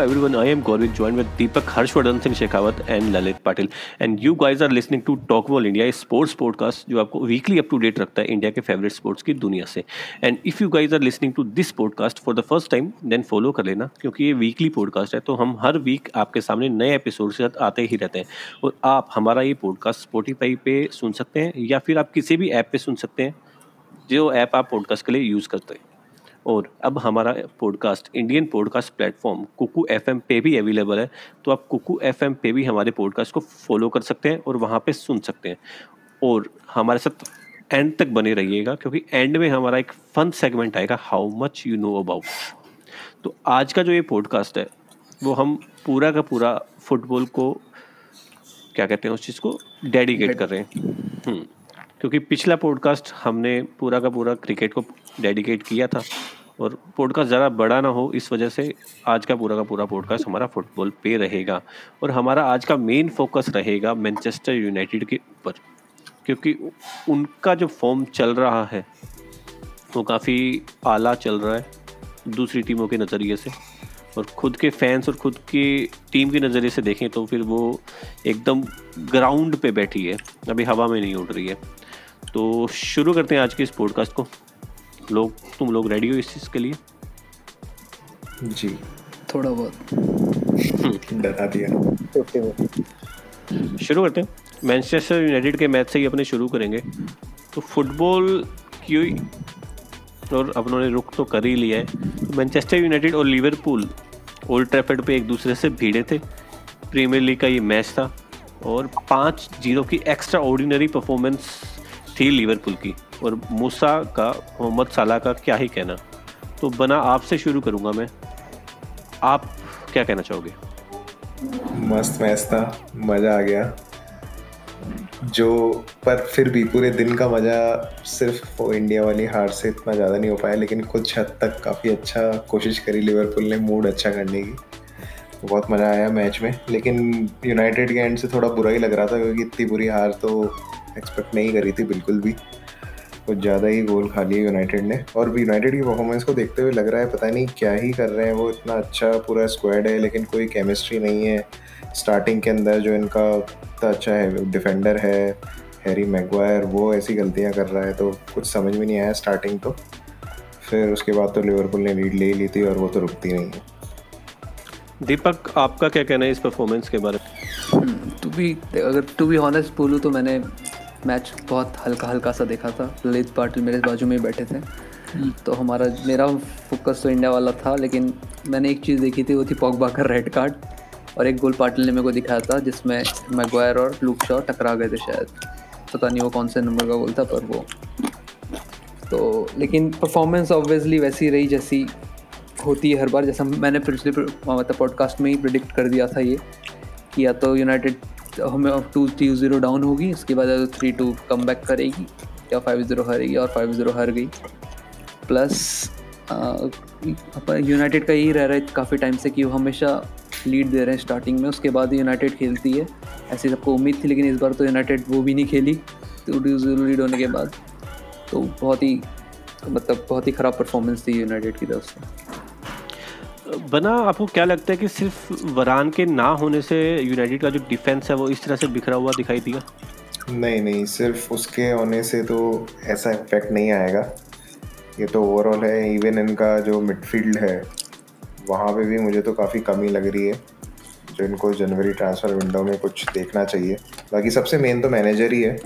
Hello everyone, I am Gaurav joined with Deepak Harshvardhan Singh Shekhawat and Lalit Patil. And you guys are listening to Talk Ball sports podcast जो आपको weekly up to date रखता है India के favourite sports की दुनिया से. And if you guys are listening to this podcast for the first time then follow कर लेना क्योंकि ये वीकली पॉडकास्ट है तो हम हर वीक आपके सामने नए एपिसोड के साथ आते ही रहते हैं। और आप हमारा ये पॉडकास्ट स्पॉटीफाई पे सुन सकते हैं या फिर आप किसी भी ऐप पे सुन सकते हैं जो ऐप आप पॉडकास्ट के लिए यूज़ करते हैं। और अब हमारा podcast Indian podcast platform Kuku F पे भी अवेलेबल है तो आप कुकू एफ़ पे भी हमारे पॉडकास्ट को फॉलो कर सकते हैं और वहाँ पे सुन सकते हैं। और हमारे साथ एंड तक बने रहिएगा क्योंकि एंड में हमारा एक फन सेगमेंट आएगा how much you know about तो आज का जो ये पॉडकास्ट है वो हम पूरा का पूरा फुटबॉल को क्या कहते हैं उस चीज़ को डेडिकेट कर रहे हैं। हम्म, क्योंकि पिछला पॉडकास्ट हमने पूरा का पूरा क्रिकेट को डेडिकेट किया था और पॉडकास्ट ज़्यादा बड़ा ना हो, इस वजह से आज का पूरा का पूरा पॉडकास्ट हमारा फुटबॉल पे रहेगा और हमारा आज का मेन फोकस रहेगा मैनचेस्टर यूनाइटेड के ऊपर। क्योंकि उनका जो फॉर्म चल रहा है, वो काफ़ी आला चल रहा है दूसरी टीमों के नज़रिए से। और ख़ुद के फैंस और ख़ुद की टीम के नज़रिए से देखें तो फिर वो एकदम ग्राउंड पे बैठी है। अभी हवा में नहीं उड़ रही है। तो शुरू करते हैं आज के इस पॉडकास्ट को। लोग तुम लोग रेडी हो इस चीज़ के लिए? जी। थोड़ा बहुत। डरा दिया। शुरू करते हैं। मैनचेस्टर यूनाइटेड के मैच से ही अपने शुरू करेंगे। तो फुटबॉल की और अपनों ने रुख तो कर ही लिया है। तो मैनचेस्टर यूनाइटेड और लिवरपूल ओल्ड ट्रैफर्ड पे एक दूसरे से भीड़े थे। प्रीमियर लीग का ये मैच था। और पाँच ज़ीरो की एक्स्ट्रा ऑर्डिनरी परफॉर्मेंस थी लिवरपूल की और मूसा का, मोहम्मद साला का क्या ही कहना। तो बना आपसे शुरू करूँगा मैं। आप क्या कहना चाहोगे? मस्त मैच था, मज़ा आ गया। जो, पर फिर भी पूरे दिन का मज़ा सिर्फ़ वो इंडिया वाली हार से इतना ज़्यादा नहीं हो पाया, लेकिन कुछ हद तक काफ़ी अच्छा कोशिश करी लिवरपूल ने मूड अच्छा करने की। बहुत मज़ा आया मैच में, लेकिन यूनाइटेड के एंड से थोड़ा बुरा ही लग रहा था, क्योंकि इतनी बुरी हार तो एक्सपेक्ट नहीं करी थी बिल्कुल भी। कुछ ज़्यादा ही गोल खा लिए यूनाइटेड ने। और यूनाइटेड की परफॉर्मेंस को देखते हुए लग रहा है पता नहीं क्या ही कर रहे हैं वो। इतना अच्छा पूरा स्क्वाड है लेकिन कोई केमिस्ट्री नहीं है। स्टार्टिंग के अंदर जो इनका इतना अच्छा है डिफेंडर है हैरी मैगवायर वो ऐसी गलतियाँ कर रहा है तो कुछ समझ में नहीं आया स्टार्टिंग तो। फिर उसके बाद तो लिवरपूल ने लीड ले ली थी और वो तो रुकती नहीं है। दीपक आपका क्या कहना है इस परफॉर्मेंस के बारे में? टू बी अगर टू बी ऑनेस्ट बोलूँ तो मैंने मैच बहुत हल्का हल्का सा देखा था। ललित पाटिल मेरे बाजू में ही बैठे थे। हम्म। तो हमारा मेरा फोकस तो इंडिया वाला था लेकिन मैंने एक चीज़ देखी थी वो थी पॉगबा का रेड कार्ड और एक गोल पाटिल ने मेरे को दिखाया था जिसमें मैगवायर और लूक शॉ टकरा गए थे शायद। पता नहीं वो कौन से नंबर का गोल था पर वो। तो लेकिन परफॉर्मेंस ऑब्वियसली वैसी रही जैसी होती है हर बार। जैसा मैंने पिछले मतलब पॉडकास्ट में ही प्रिडिक्ट कर दिया था ये कि या तो यूनाइटेड हमें टू थ्री ज़ीरो डाउन होगी, उसके बाद अगर थ्री टू कम बैक करेगी, या फाइव ज़ीरो हारेगी और फाइव ज़ीरो हार गई। प्लस यूनाइटेड का यही रह रहा है, काफ़ी टाइम से कि वो हमेशा लीड दे रहे हैं स्टार्टिंग में, उसके बाद यूनाइटेड खेलती है। ऐसी सबको उम्मीद थी, लेकिन इस बार तो यूनाइटेड वो भी नहीं खेली टू टू ज़ीरो लीड होने के बाद। तो बहुत ही मतलब बहुत ही ख़राब परफॉर्मेंस थी यूनाइटेड की तरफ़ से। बना, आपको क्या लगता है कि सिर्फ़ वरान के ना होने से यूनाइटेड का जो डिफेंस है वो इस तरह से बिखरा हुआ दिखाई दिया? नहीं नहीं, सिर्फ़ उसके होने से तो ऐसा इफ़ेक्ट नहीं आएगा। ये तो ओवरऑल है इवन इनका जो मिडफील्ड है, वहाँ पे भी मुझे तो काफ़ी कमी लग रही है, जो इनको जनवरी ट्रांसफ़र विंडो में कुछ देखना चाहिए। बाकी सबसे मेन तो मैनेजर ही है।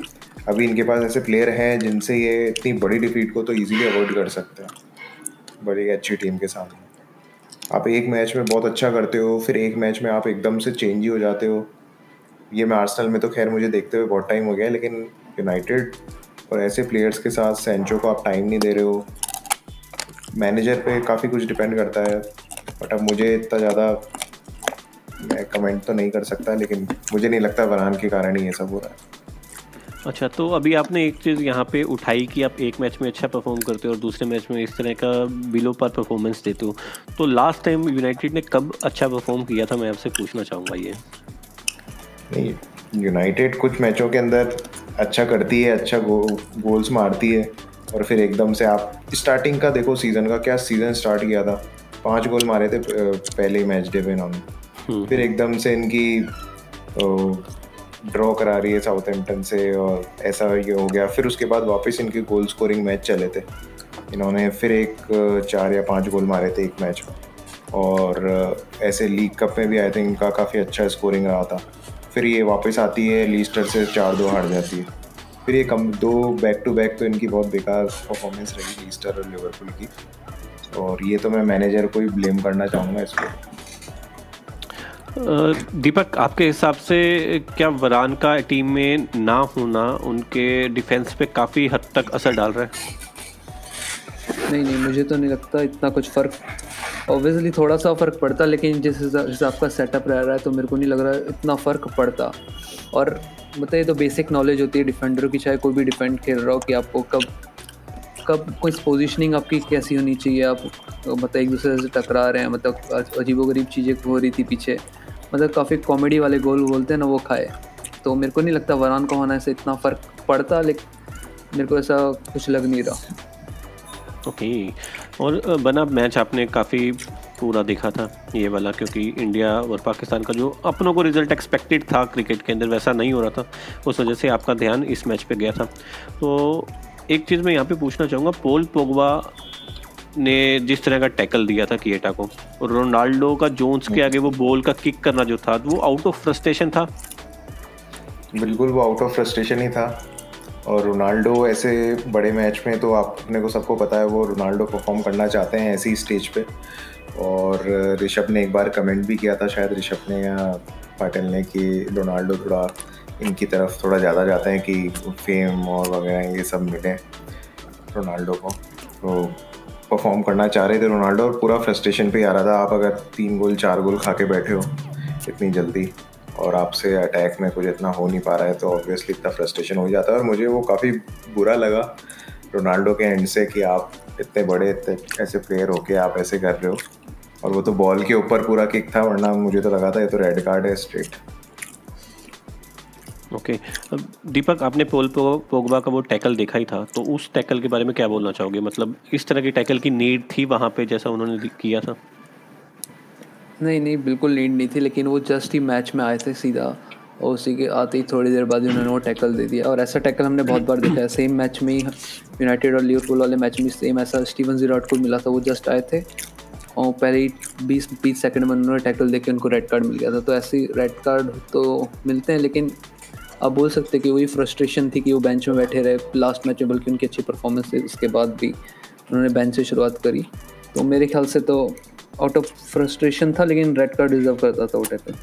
अभी इनके पास ऐसे प्लेयर हैं जिनसे ये इतनी बड़ी डिफीट को तो इजीली अवॉइड कर सकते हैं। बड़ी अच्छी टीम के सामने। आप एक मैच में बहुत अच्छा करते हो, फिर एक मैच में आप एकदम से चेंज ही हो जाते हो। ये मैं आर्सनल में तो खैर मुझे देखते हुए बहुत टाइम हो गया, लेकिन यूनाइटेड और ऐसे प्लेयर्स के साथ सेंचो को आप टाइम नहीं दे रहे हो। मैनेजर पे काफ़ी कुछ डिपेंड करता है बट अब मुझे इतना ज़्यादा मैं कमेंट तो नहीं कर सकता, लेकिन मुझे नहीं लगता वरान के कारण ही ये सब हो रहा है। अच्छा तो अभी आपने एक चीज़ यहाँ पे उठाई कि आप एक मैच में अच्छा परफॉर्म करते हो और दूसरे मैच में इस तरह का बिलो पर परफॉर्मेंस देते हो। तो लास्ट टाइम यूनाइटेड ने कब अच्छा परफॉर्म किया था? मैं आपसे पूछना चाहूँगा ये। नहीं यूनाइटेड कुछ मैचों के अंदर अच्छा करती है अच्छा गो, गोल्स मारती है और फिर एकदम से आप स्टार्टिंग का देखो सीज़न का क्या सीज़न स्टार्ट किया था। पाँच गोल मारे थे पहले मैच डे पे इन्होंने। फिर एकदम से इनकी ड्रॉ करा रही है साउथ एम्पटन से और ऐसा ये हो गया। फिर उसके बाद वापस इनके गोल स्कोरिंग मैच चले थे। इन्होंने फिर एक, चार या पाँच गोल मारे थे एक मैच में। और, ऐसे लीग कप में भी आई थिंक इनका काफ़ी अच्छा स्कोरिंग रहा था। फिर ये वापस आती है लीस्टर से चार दो हार जाती है। फिर ये कम, दो बैक टू बैक तो इनकी बहुत बेकार परफॉर्मेंस रही लीस्टर और लिवरपूल की। और ये तो मैं मैनेजर को ही ब्लेम करना चाहूँगा इसको। दीपक, आपके हिसाब से क्या वरान का टीम में ना होना उनके डिफेंस पे काफ़ी हद तक असर डाल रहा है? नहीं नहीं, मुझे तो नहीं लगता इतना कुछ फ़र्क। ऑब्वियसली थोड़ा सा फ़र्क पड़ता, लेकिन जिस हिसाब का सेटअप रह रहा है तो मेरे को नहीं लग रहा इतना फ़र्क पड़ता। और मतलब ये तो बेसिक नॉलेज होती है डिफेंडर की, चाहे कोई भी डिफेंड खेल रहा हो कि आपको कब कब कोई पोजीशनिंग आपकी कैसी होनी चाहिए, आप मतलब एक दूसरे से टकरा रहे हैं मतलब अजीबो गरीब चीज़ें हो रही थी पीछे। मतलब काफ़ी कॉमेडी वाले गोल बोलते हैं ना, वो खाए। तो मेरे को नहीं लगता वरान को होने से इतना फ़र्क पड़ता लेकिन मेरे को ऐसा कुछ लग नहीं रहा। ओके। और बना मैच आपने काफ़ी पूरा देखा था ये वाला, क्योंकि इंडिया और पाकिस्तान का जो अपनों को रिज़ल्ट एक्सपेक्टेड था क्रिकेट के अंदर, वैसा नहीं हो रहा था। उस वजह से आपका ध्यान इस मैच पे गया था। तो एक चीज़ मैं यहाँ पे पूछना चाहूँगा, पोल पोगवा ने जिस तरह का टैकल दिया था किएटा को और रोनाल्डो का जोन्स के आगे वो बॉल का किक करना जो था वो आउट ऑफ़ फ्रस्ट्रेशन था। बिल्कुल वो आउट ऑफ़ फ्रस्ट्रेशन ही था। और रोनाल्डो ऐसे बड़े मैच में तो आप अपने को सबको पता है वो रोनाल्डो परफॉर्म करना चाहते हैं ऐसी स्टेज पे। और ऋषभ ने एक बार कमेंट भी किया था शायद ऋषभ ने या पाटिल ने कि रोनाल्डो थोड़ा इनकी तरफ़ थोड़ा ज़्यादा जाते हैं कि फेम और वगैरह ये सब मिले रोनाल्डो को। तो परफॉर्म करना चाह रहे थे रोनाल्डो और पूरा फ्रस्ट्रेशन पे आ रहा था। आप अगर तीन गोल, चार गोल खा के बैठे हो इतनी जल्दी और आपसे अटैक में कुछ इतना हो नहीं पा रहा है तो ऑब्वियसली इतना फ्रस्ट्रेशन हो जाता है। और मुझे वो काफ़ी बुरा लगा रोनाल्डो के एंड से कि आप इतने बड़े, इतने ऐसे प्लेयर हो के आप ऐसे कर रहे हो। और वो तो बॉल के ऊपर पूरा किक था, वरना मुझे तो लगा था ये तो रेड कार्ड है स्ट्रेट ओके okay. दीपक, आपने पोल पोगबा का वो टैकल देखा ही था तो उस टैकल के बारे में क्या बोलना चाहोगे? मतलब इस तरह की टैकल की नीड थी वहाँ पे जैसा उन्होंने किया था? नहीं नहीं, बिल्कुल नीड नहीं थी, लेकिन वो जस्ट ही मैच में आए थे सीधा, और उसी के आते ही थोड़ी देर बाद ही उन्होंने वो टैकल दे दिया। और ऐसा टैकल हमने बहुत बार देखा है। सेम मैच में ही यूनाइटेड और लिवरपूल वाले मैच में सेम ऐसा स्टीवन जीराट को मिला था, वो जस्ट आए थे, और पहले ही बीस बीस सेकंड में उन्होंने टैकल देके उनको रेड कार्ड मिल गया था। तो ऐसे रेड कार्ड तो मिलते हैं, लेकिन आप बोल सकते कि वही फ्रस्ट्रेशन थी कि वो बेंच में बैठे रहे लास्ट मैच में बल्कि उनकी अच्छी परफॉर्मेंस थी उसके बाद भी उन्होंने बेंच से शुरुआत करी। तो मेरे ख्याल से तो आउट ऑफ़ फ्रस्ट्रेशन था लेकिन रेड कार्ड डिजर्व करता था वो टैकल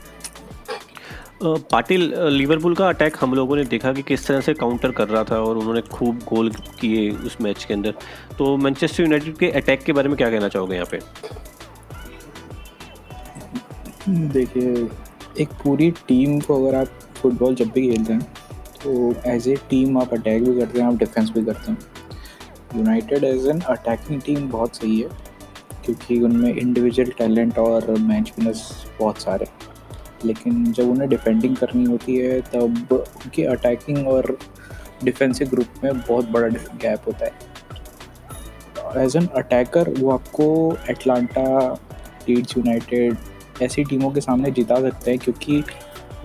पाटिल लिवरपूल का अटैक हम लोगों ने देखा कि किस तरह से काउंटर कर रहा था और उन्होंने खूब गोल किए उस मैच के अंदर। तो मैनचेस्टर यूनाइटेड के अटैक के बारे में क्या कहना चाहोगे यहाँ पे? देखिए एक पूरी टीम को अगर आप फुटबॉल जब भी खेलते हैं तो एज ए टीम आप अटैक भी करते हैं, आप डिफेंस भी करते हैं। United as an attacking team बहुत सही है, क्योंकि उनमें इंडिविजुअल टैलेंट और मैच विनर्स बहुत सारे लेकिन जब उन्हें डिफेंडिंग करनी होती है, तब उनकी अटैकिंग और डिफेंसिव ग्रुप में बहुत बड़ा गैप होता है। एज एन अटैकर वो आपको एटलांटा लीड्स यूनाइटेड ऐसी टीमों के सामने जिता सकते हैं, क्योंकि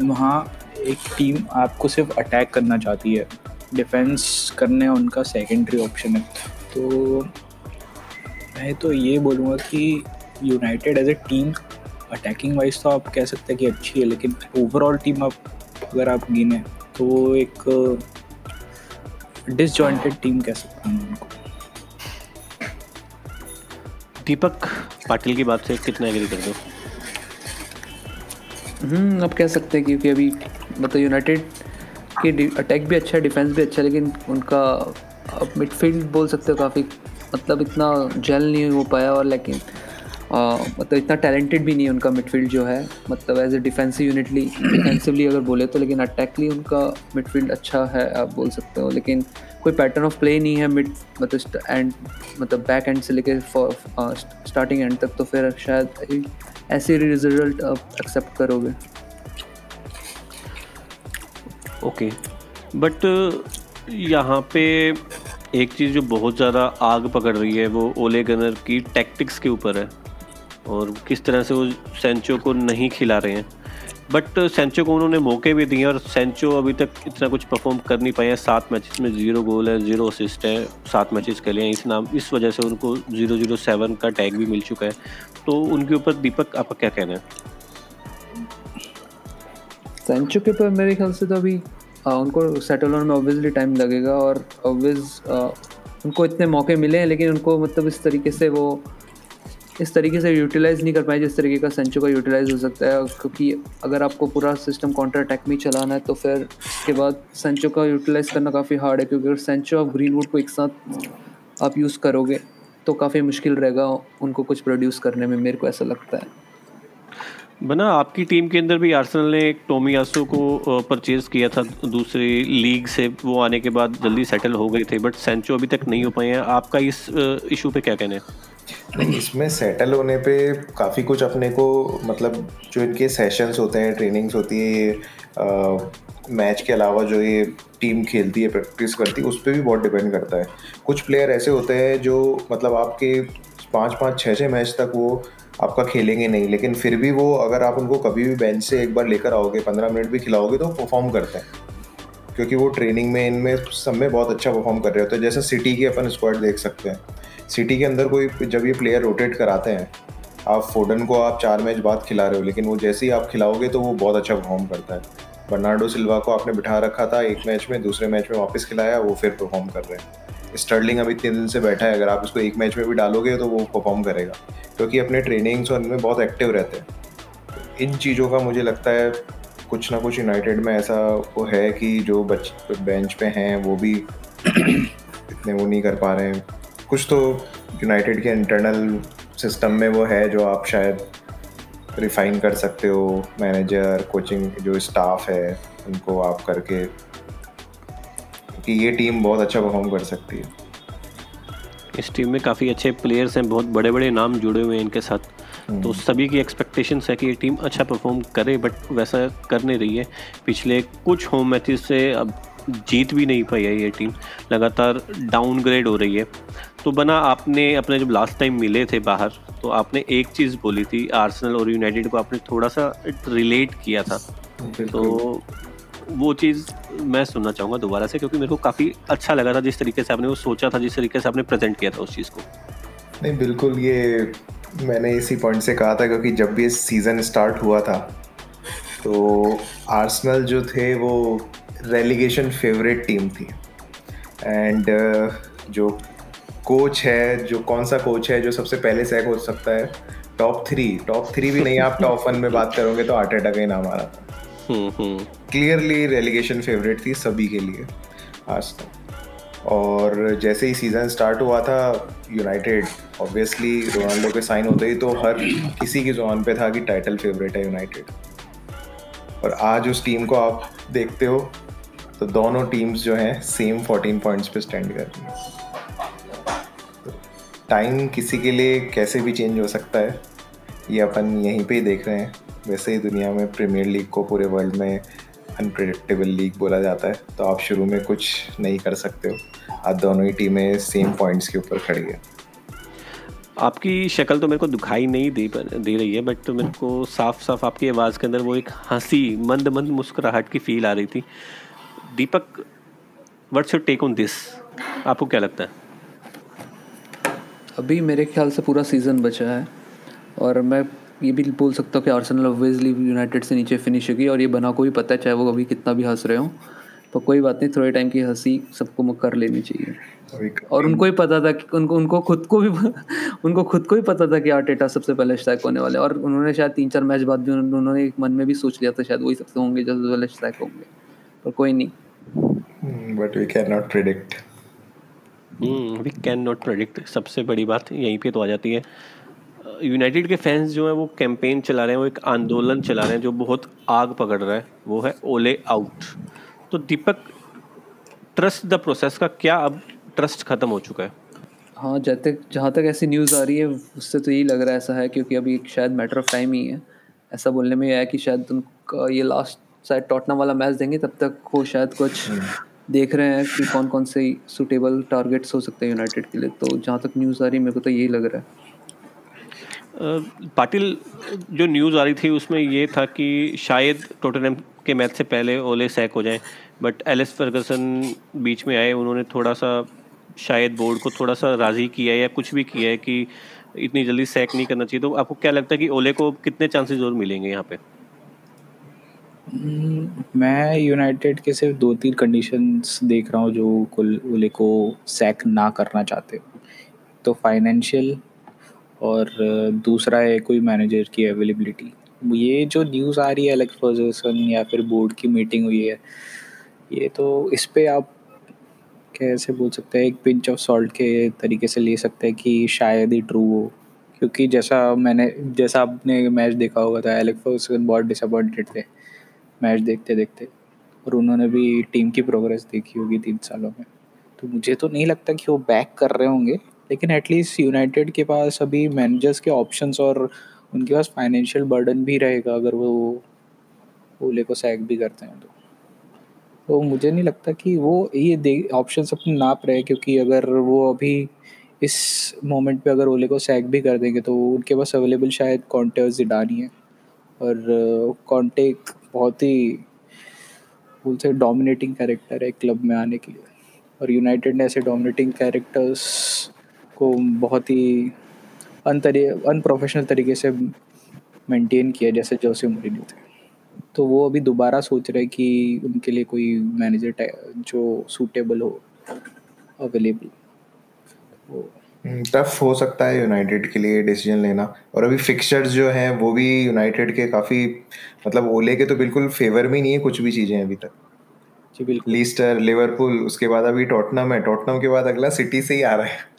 वहाँ एक टीम आपको सिर्फ़ अटैक करना चाहती है। डिफेंस करने उनका सेकेंडरी ऑप्शन है। तो मैं तो ये बोलूँगा कि United as a team attacking wise तो आप कह सकते हैं कि अच्छी है लेकिन ओवरऑल टीम आप अगर आप गिने तो वो एक डिसजॉइंटेड टीम कह सकते हैं उनको। दीपक पाटिल की बात से कितना एग्री कर दो? हम्म अब कह सकते हैं क्योंकि अभी मतलब यूनाइटेड की अटैक भी अच्छा है डिफेंस भी अच्छा है लेकिन उनका मिडफील्ड बोल सकते हो काफ़ी मतलब इतना जेल नहीं हो पाया और लेकिन आ, मतलब इतना टैलेंटेड भी नहीं है उनका मिडफील्ड जो है मतलब as a defensive unitedly defensively अगर बोले तो लेकिन अटैकली उनका मिडफील्ड अच्छा है आप बोल सकते हो लेकिन कोई पैटर्न ऑफ़ प्ले नहीं है मिड मतलब एंड मतलब बैक एंड से लेके स्टार्टिंग एंड तक तो फिर शायद ऐसे रिज़ल्ट आप एक्सेप्ट करोगे। ओके बट यहाँ पे एक चीज़ जो बहुत ज़्यादा आग पकड़ रही है, वो ओले गनर की टैक्टिक्स के ऊपर है। और किस तरह से वो सेंचो को नहीं खिला रहे हैं। बट सेंचो को उन्होंने मौके भी दिए और सेंचो अभी तक इतना कुछ परफॉर्म कर नहीं पाए हैं सात मैचेस में ज़ीरो गोल है ज़ीरो असिस्ट है, सात मैचेस के लिए इस नाम, इस वजह से उनको ज़ीरो ज़ीरो सेवन का टैग भी मिल चुका है। तो उनके ऊपर दीपक, आपका क्या कहना है? सेंचो के ऊपर मेरे ख्याल से तो अभी उनको सेटल होने में ऑब्वियसली टाइम लगेगा और ऑब्वियस उनको इतने मौके मिले हैं, लेकिन उनको मतलब इस तरीके से वो, इस तरीके से यूटिलाइज़ नहीं कर पाए जिस तरीके का सेंचो का यूटिलाइज हो सकता है, क्योंकि अगर आपको पूरा सिस्टम काउंटर अटैक में चलाना है तो फिर उसके बाद सेंचो का यूटिलाइज़ करना काफ़ी हार्ड है, क्योंकि अगर सेंचो और ग्रीनवुड को एक साथ आप यूज़ करोगे तो काफ़ी मुश्किल रहेगा उनको कुछ प्रोड्यूस करने में, मेरे को ऐसा लगता है। बना, आपकी टीम के अंदर भी आर्सेनल ने एक टोमियासो को परचेज किया था दूसरी लीग से। वो आने के बाद जल्दी सेटल हो गए थे बट सेंचो अभी तक नहीं हो पाए हैं। आपका इस इशू पे क्या कहना नहीं, इसमें सेटल होने पे काफ़ी कुछ अपने को मतलब जो इनके सेशंस होते हैं ट्रेनिंग्स होती है, ये मैच के अलावा जो ये टीम खेलती है प्रैक्टिस करती है, उस पर भी बहुत डिपेंड करता है। कुछ प्लेयर ऐसे होते हैं जो मतलब आपके पाँच पाँच छः छः मैच तक वो आपका खेलेंगे नहीं, लेकिन फिर भी वो अगर आप उनको कभी भी बेंच से एक बार लेकर आओगे, पंद्रह मिनट भी खिलाओगे तो परफॉर्म करते हैं। क्योंकि वो ट्रेनिंग में, इनमें सब में बहुत अच्छा परफॉर्म कर रहे होते हैं। जैसे सिटी की अपन स्क्वाड देख सकते हैं। सिटी के अंदर कोई जब ये प्लेयर रोटेट कराते हैं, आप फोडन को आप चार मैच बाद खिला रहे हो, लेकिन वो जैसे ही आप खिलाओगे तो वो बहुत अच्छा परफॉर्म करता है। बर्नाडो सिल्वा को आपने बिठा रखा था, एक मैच में, दूसरे मैच में वापस खिलाया, वो फिर परफॉर्म कर रहे हैं। स्टर्लिंग अभी तीन दिन से बैठा है, अगर आप उसको एक मैच में भी डालोगे तो वो परफॉर्म करेगा। क्योंकि अपने ट्रेनिंग्स और इनमें बहुत एक्टिव रहते हैं। इन चीज़ों का मुझे लगता है कुछ ना कुछ यूनाइटेड में ऐसा वो है कि जो बच बेंच पे हैं, वो भी इतने वो नहीं कर पा रहे हैं। कुछ तो यूनाइटेड के इंटरनल सिस्टम में वो है जो आप शायद रिफाइन कर सकते हो। मैनेजर कोचिंग जो स्टाफ है, उनको आप करके कि ये टीम बहुत अच्छा परफॉर्म कर सकती है। इस टीम में काफ़ी अच्छे प्लेयर्स हैं बहुत बड़े बड़े नाम जुड़े हुए हैं इनके साथ। हम्म। तो सभी की एक्सपेक्टेशंस है कि ये टीम अच्छा परफॉर्म करे बट वैसा कर नहीं रही है। पिछले कुछ होम मैचेस से अब जीत भी नहीं पाई है ये टीम लगातार डाउनग्रेड हो रही है। तो बना आपने अपने जब लास्ट टाइम मिले थे बाहर तो आपने एक चीज़ बोली थी आर्सेनल और यूनाइटेड को आपने थोड़ा सा रिलेट किया था। तो वो चीज़ मैं सुनना चाहूँगा दोबारा से क्योंकि मेरे को काफ़ी अच्छा लगा था जिस तरीके से आपने वो सोचा था जिस तरीके से आपने प्रेजेंट किया था उस चीज़ को। नहीं बिल्कुल ये मैंने इसी पॉइंट से कहा था क्योंकि जब भी सीज़न स्टार्ट हुआ था तो आर्सनल जो थे वो रेलीगेशन फेवरेट टीम थी। एंड uh, जो कोच है जो कौन सा कोच है जो सबसे पहले सैक हो सकता है टॉप थ्री टॉप थ्री भी नहीं आप टॉप वन में बात करोगे तो आर्टेटा का ही नाम आ रहा था। क्लियरली रेलीगेशन फेवरेट थी सभी के लिए आज तक। और जैसे ही सीज़न स्टार्ट हुआ था यूनाइटेड ऑब्वियसली रोनाल्डो के साइन होते ही तो हर किसी की ज़ुबान पे था कि टाइटल फेवरेट है यूनाइटेड और आज उस टीम को आप देखते हो तो दोनों टीम्स जो हैं सेम 14 पॉइंट्स पे स्टैंड कर रही हैं। टाइम किसी के लिए कैसे भी चेंज हो सकता है, ये अपन यहीं पे ही देख रहे हैं। वैसे ही दुनिया में प्रीमियर लीग को पूरे वर्ल्ड में अनप्रडिक्टेबल लीग बोला जाता है तो आप शुरू में कुछ नहीं कर सकते हो। आज दोनों ही टीमें सेम पॉइंट्स के ऊपर खड़ी है। आपकी शक्ल तो मेरे को दुखाई नहीं दे दे रही है बट तो मेरे को साफ़ साफ़ आपकी आवाज़ के अंदर वो एक हँसी मंद मंद मुस्कुराहट की फील आ रही थी। Deepak what's your take on this आपको क्या लगता है? अभी मेरे ख्याल से पूरा सीज़न बचा है और मैं ये भी बोल सकता हूँ कि आर्सेनल ऑब्वियसली यूनाइटेड से नीचे फिनिश होगी और ये बना को भी पता है चाहे वो अभी कितना भी हंस रहे हो पर कोई बात नहीं थोड़े टाइम की हँसी सबको कर लेनी चाहिए। और उनको ही पता था कि उनको उनको खुद को भी उनको खुद को ही पता था कि आर्टेटा सबसे पहले स्ट्राइक होने वाले और उन्होंने शायद तीन चार मैच बाद भी उन्होंने एक मन में भी सोच लिया था शायद वही सबसे होंगे जो पहले स्ट्राइक होंगे। पर कोई नहीं। But we can not predict we can not predict सबसे बड़ी बात यहीं पे तो आ जाती है। यूनाइटेड के फैंस जो हैं, वो कैंपेन चला रहे हैं, वो एक आंदोलन चला रहे हैं, जो बहुत आग पकड़ रहा है, वो है ओले आउट तो दीपक ट्रस्ट द प्रोसेस का क्या अब ट्रस्ट ख़त्म हो चुका है? हाँ जहाँ तक जहाँ तक ऐसी न्यूज़ आ रही है, उससे तो यही लग रहा है ऐसा है, क्योंकि अभी एक शायद मैटर ऑफ़ टाइम ही है। ऐसा बोलने में है कि शायद उनका ये लास्ट शायद टॉटना वाला मैच देंगे, तब तक वो शायद कुछ देख रहे हैं कि कौन कौन से सूटेबल टारगेट्स हो सकते हैं यूनाइटेड के लिए। तो जहाँ तक न्यूज़ आ रही है, मेरे को तो यही लग रहा है। पाटिल जो न्यूज़ आ रही थी उसमें ये था कि शायद टोटनहम के मैच से पहले ओले सैक हो जाए बट एलिस फर्गसन बीच में आए उन्होंने थोड़ा सा शायद बोर्ड को थोड़ा सा राज़ी किया है या कुछ भी किया है कि इतनी जल्दी सैक नहीं करना चाहिए। तो आपको क्या लगता है कि ओले को कितने चांसेस और मिलेंगे यहाँ पे? हम्म, मैं यूनाइटेड के सिर्फ़ दो तीन कंडीशंस देख रहा हूँ जो कुल ओले को सैक ना करना चाहते। तो फाइनेंशियल और दूसरा है कोई मैनेजर की अवेलेबिलिटी ये जो न्यूज़ आ रही है एलेक्स फर्जसन या फिर बोर्ड की मीटिंग हुई है, ये तो इस पर आप कैसे बोल सकते हैं, एक पिंच ऑफ़ सॉल्ट के तरीके से ले सकते हैं कि शायद ही ट्रू हो। क्योंकि जैसा मैंने, जैसा आपने मैच देखा होगा था एलेक्स फर्जसन बहुत डिसअपॉइंटेड थे मैच देखते देखते। और उन्होंने भी टीम की प्रोग्रेस देखी होगी तीन सालों में। तो मुझे तो नहीं लगता कि वो बैक कर रहे होंगे। लेकिन एटलीस्ट यूनाइटेड के पास अभी मैनेजर्स के ऑप्शंस और उनके पास फाइनेंशियल बर्डन भी रहेगा अगर वो ओले को सैक भी करते हैं तो। तो मुझे नहीं लगता कि वो ये दे ऑप्शन अपने नाप रहे क्योंकि अगर वो अभी इस मोमेंट पे अगर ओले को सैक भी कर देंगे तो उनके पास अवेलेबल शायद कॉन्टे और जिडानी है और कॉन्टे एक बहुत ही बोल से डोमिनेटिंग कैरेक्टर है क्लब में आने के लिए। और यूनाइटेड ने ऐसे डोमिनेटिंग कैरेक्टर्स को बहुत ही अनतरी अनप्रोफेशनल तरीके से मेंटेन किया जैसे जोसे मोरिनियो थे। तो वो अभी दोबारा सोच रहे कि उनके लिए कोई मैनेजर जो सूटेबल हो अवेलेबल टफ हम्म, हो सकता है यूनाइटेड के लिए डिसीज़न लेना। और अभी फिक्सचर्स जो हैं वो भी यूनाइटेड के काफ़ी मतलब ओले के तो बिल्कुल फेवर में नहीं है कुछ भी चीज़ें अभी तक। जी बिल्कुल। लीस्टर लिवरपूल उसके बाद अभी टॉटनम है। टॉटनम के बाद अगला सिटी से ही आ रहा है।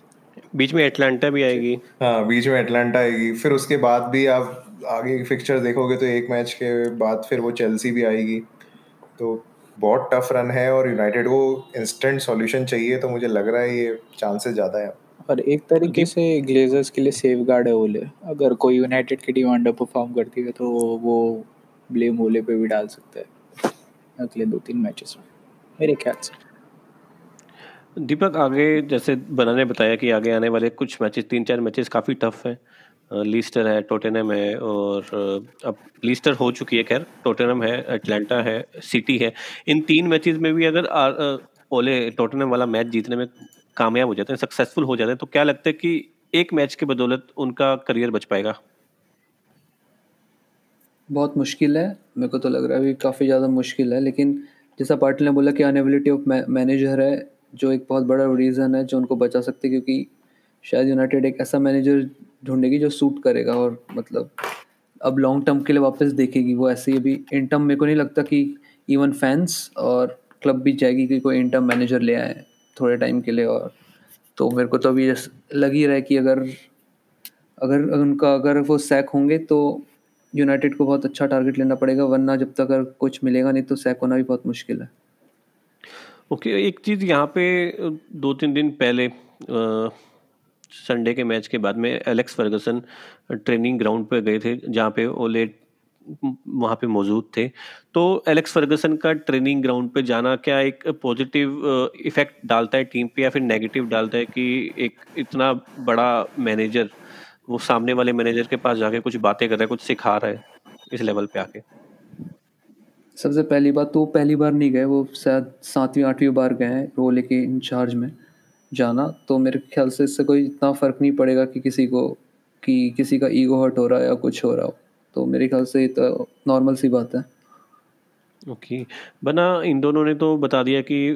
बीच में एटलांटा भी आएगी। हाँ बीच में एटलांटा आएगी। फिर उसके बाद भी आप आगे फिक्सचर देखोगे तो एक मैच के बाद फिर वो चेल्सी भी आएगी। तो बहुत टफ रन है और यूनाइटेड को इंस्टेंट सॉल्यूशन चाहिए तो मुझे लग रहा है ये चांसेस ज़्यादा है। और एक तरीके से ग्लेजर्स के लिए सेफ़ गार्ड है ओले अगर कोई यूनाइटेड की टीम अंडर परफॉर्म करती है तो वो ब्लेम ओले पे भी डाल सकता है अगले दो तीन मैचेस में। मेरे ख्याल से। दीपक आगे जैसे बना ने बताया कि आगे आने वाले कुछ मैचेस तीन चार मैचेस काफ़ी टफ हैं। लीस्टर है टोटेनम है और अब लीस्टर हो चुकी है खैर टोटेनम है एटलांटा है सिटी है। इन तीन मैचेस में भी अगर आ, ओले टोटेनम वाला मैच जीतने में कामयाब हो जाते हैं सक्सेसफुल हो जाते हैं तो क्या लगता है कि एक मैच के बदौलत उनका करियर बच पाएगा? बहुत मुश्किल है। मेरे को तो लग रहा है अभी काफ़ी ज़्यादा मुश्किल है लेकिन जैसा पाटिल ने बोला कि अनएबिलिटी ऑफ़ मैनेजर है जो एक बहुत बड़ा रीज़न है जो उनको बचा सकते क्योंकि शायद यूनाइटेड एक ऐसा मैनेजर ढूंढेगी जो सूट करेगा और मतलब अब लॉन्ग टर्म के लिए वापस देखेगी। वो ऐसे ही अभी इन टर्म मेरे को नहीं लगता कि इवन फैंस और क्लब भी चाहेगी कि कोई इन टर्म मैनेजर ले आए थोड़े टाइम के लिए और तो मेरे को तो अभी लग ही रहा है कि अगर अगर उनका, अगर वो सैक होंगे तो यूनाइटेड को बहुत अच्छा टारगेट लेना पड़ेगा, वरना जब तक अगर कुछ मिलेगा नहीं तो सैक होना भी बहुत मुश्किल है। ओके okay, एक चीज़ यहाँ पे दो तीन दिन पहले संडे के मैच के बाद में एलेक्स फर्गसन ट्रेनिंग ग्राउंड पे गए थे जहाँ पे ओले वहाँ पे मौजूद थे। तो एलेक्स फर्गसन का ट्रेनिंग ग्राउंड पे जाना क्या एक पॉजिटिव इफ़ेक्ट डालता है टीम पे या फिर नेगेटिव डालता है कि एक इतना बड़ा मैनेजर वो सामने वाले मैनेजर के पास जाके कुछ बातें कर रहा है कुछ सिखा रहा है इस लेवल पे आके? सबसे पहली बात तो पहली बार नहीं गए, वो शायद सातवीं, आठवीं बार गए हैं वो लेके इंचार्ज में जाना। तो मेरे ख्याल से इससे कोई इतना फ़र्क नहीं पड़ेगा कि किसी को, कि किसी का ईगो हर्ट हो रहा है या कुछ हो रहा हो। तो मेरे ख्याल से ये तो नॉर्मल सी बात है। Okay okay. बना, इन दोनों ने तो बता दिया कि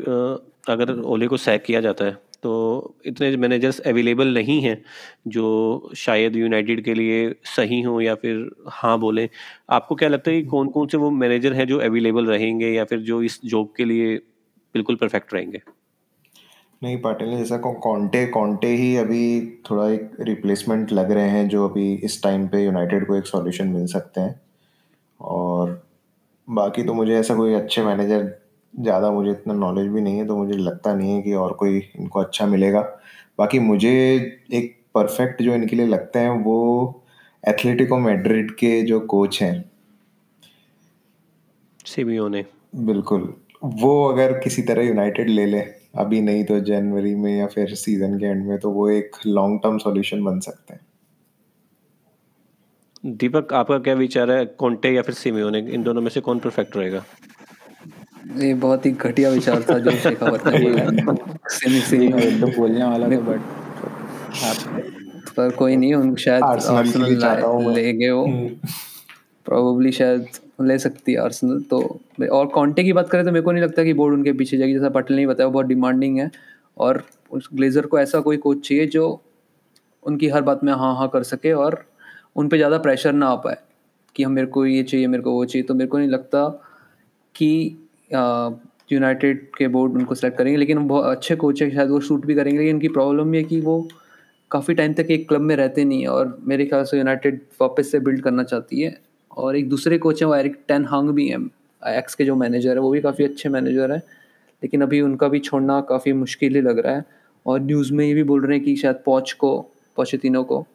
अगर ओले को सैक किया जाता है तो इतने मैनेजर्स अवेलेबल नहीं हैं जो शायद यूनाइटेड के लिए सही हों या फिर हाँ बोलें। आपको क्या लगता है कि कौन कौन से वो मैनेजर हैं जो अवेलेबल रहेंगे या फिर जो इस जॉब के लिए बिल्कुल परफेक्ट रहेंगे? नहीं, पाटिल, जैसा कॉन्टे कॉन्टे ही अभी थोड़ा एक रिप्लेसमेंट लग रहे हैं जो अभी इस टाइम पे यूनाइटेड को एक सॉल्यूशन मिल सकते हैं और बाकी तो मुझे ऐसा कोई अच्छे मैनेजर ज़्यादा मुझे इतना नॉलेज भी नहीं है तो मुझे लगता नहीं है कि और कोई इनको अच्छा मिलेगा। बाकी मुझे एक परफेक्ट जो इनके लिए लगते हैं वो एथलेटिको मैड्रिड के जो कोच हैं। सिमियोने बिल्कुल। वो अगर किसी तरह यूनाइटेड ले ले अभी नहीं तो जनवरी में या फिर सीज़न के एंड में तो वो एक लॉन्ग टर्म सॉल्यूशन बन सकते हैं। दीपक आपका क्या विचार है? कॉन्टे या फिर सिमियोने इन दोनों में से कौन परफेक्ट रहेगा? ये बहुत ही घटिया विचार था जो शेखावत ने। बोला सेमी सेमी एकदम बोलने वाला था बट पर कोई नहीं उन शायद आर्सेनल हूँ ले गए वो। प्रोबेबली शायद ले सकती है आर्सेनल तो और कॉन्टे की बात करें तो मेरे को नहीं लगता कि बोर्ड उनके पीछे जाएगी जैसा पटेल ने बताया वो बहुत डिमांडिंग है। और उस ग्लेजर को ऐसा कोई कोच चाहिए जो उनकी हर बात में हाँ हाँ कर सके और उन पे ज़्यादा प्रेशर ना आ पाए कि हम मेरे को ये चाहिए मेरे को वो चाहिए। तो मेरे को नहीं लगता कि यूनाइटेड के बोर्ड उनको सेलेक्ट करेंगे, लेकिन बहुत अच्छे कोच है, शायद वो शूट भी करेंगे, लेकिन उनकी प्रॉब्लम ये कि वो काफ़ी टाइम तक एक क्लब में रहते नहीं है और मेरे ख्याल से यूनाइटेड वापस से बिल्ड करना चाहती है। और एक दूसरे कोच हैं, वो एरिक टेन हांग भी हैं एक्स के जो मैनेजर है, वो भी काफ़ी अच्छे मैनेजर हैं, लेकिन अभी उनका भी छोड़ना काफ़ी मुश्किल ही लग रहा है। और न्यूज़ में ये भी बोल रहे हैं कि शायद पॉच को पोचेटिनो को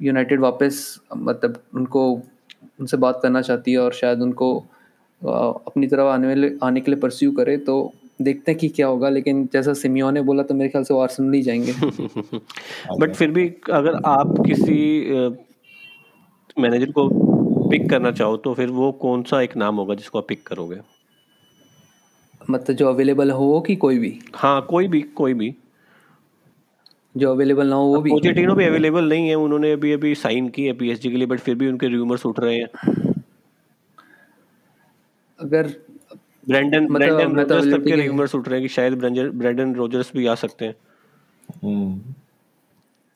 यूनाइटेड वापस मतलब उनको, उनसे बात करना चाहती है और शायद उनको अपनी तरफ़ आने वाले आने के लिए परस्यू करे तो देखते हैं कि क्या होगा। लेकिन जैसा सिमियोन ने बोला तो मेरे ख्याल से वो आर्सेनल ही जाएँगे। बट फिर भी अगर आप किसी मैनेजर को पिक करना चाहो तो फिर वो कौन सा एक नाम होगा जिसको आप पिक करोगे? मतलब जो अवेलेबल हो कि कोई भी? हाँ कोई भी कोई भी। जो अवेलेबल ना हो वो भी। पोचेटिनो भी अवेलेबल नहीं है। उन्होंने अभी अभी साइन की है पीएसजी के लिए बट फिर भी उनके रूमर्स उठ रहे हैं। अगर ब्रेंडन मतलब ब्रेंडन तो रोजर्स तक availability के रूमर्स उठ रहे हैं कि शायद ब्रेंडन ब्रेंडन रोजर्स भी आ सकते हैं। हम्म,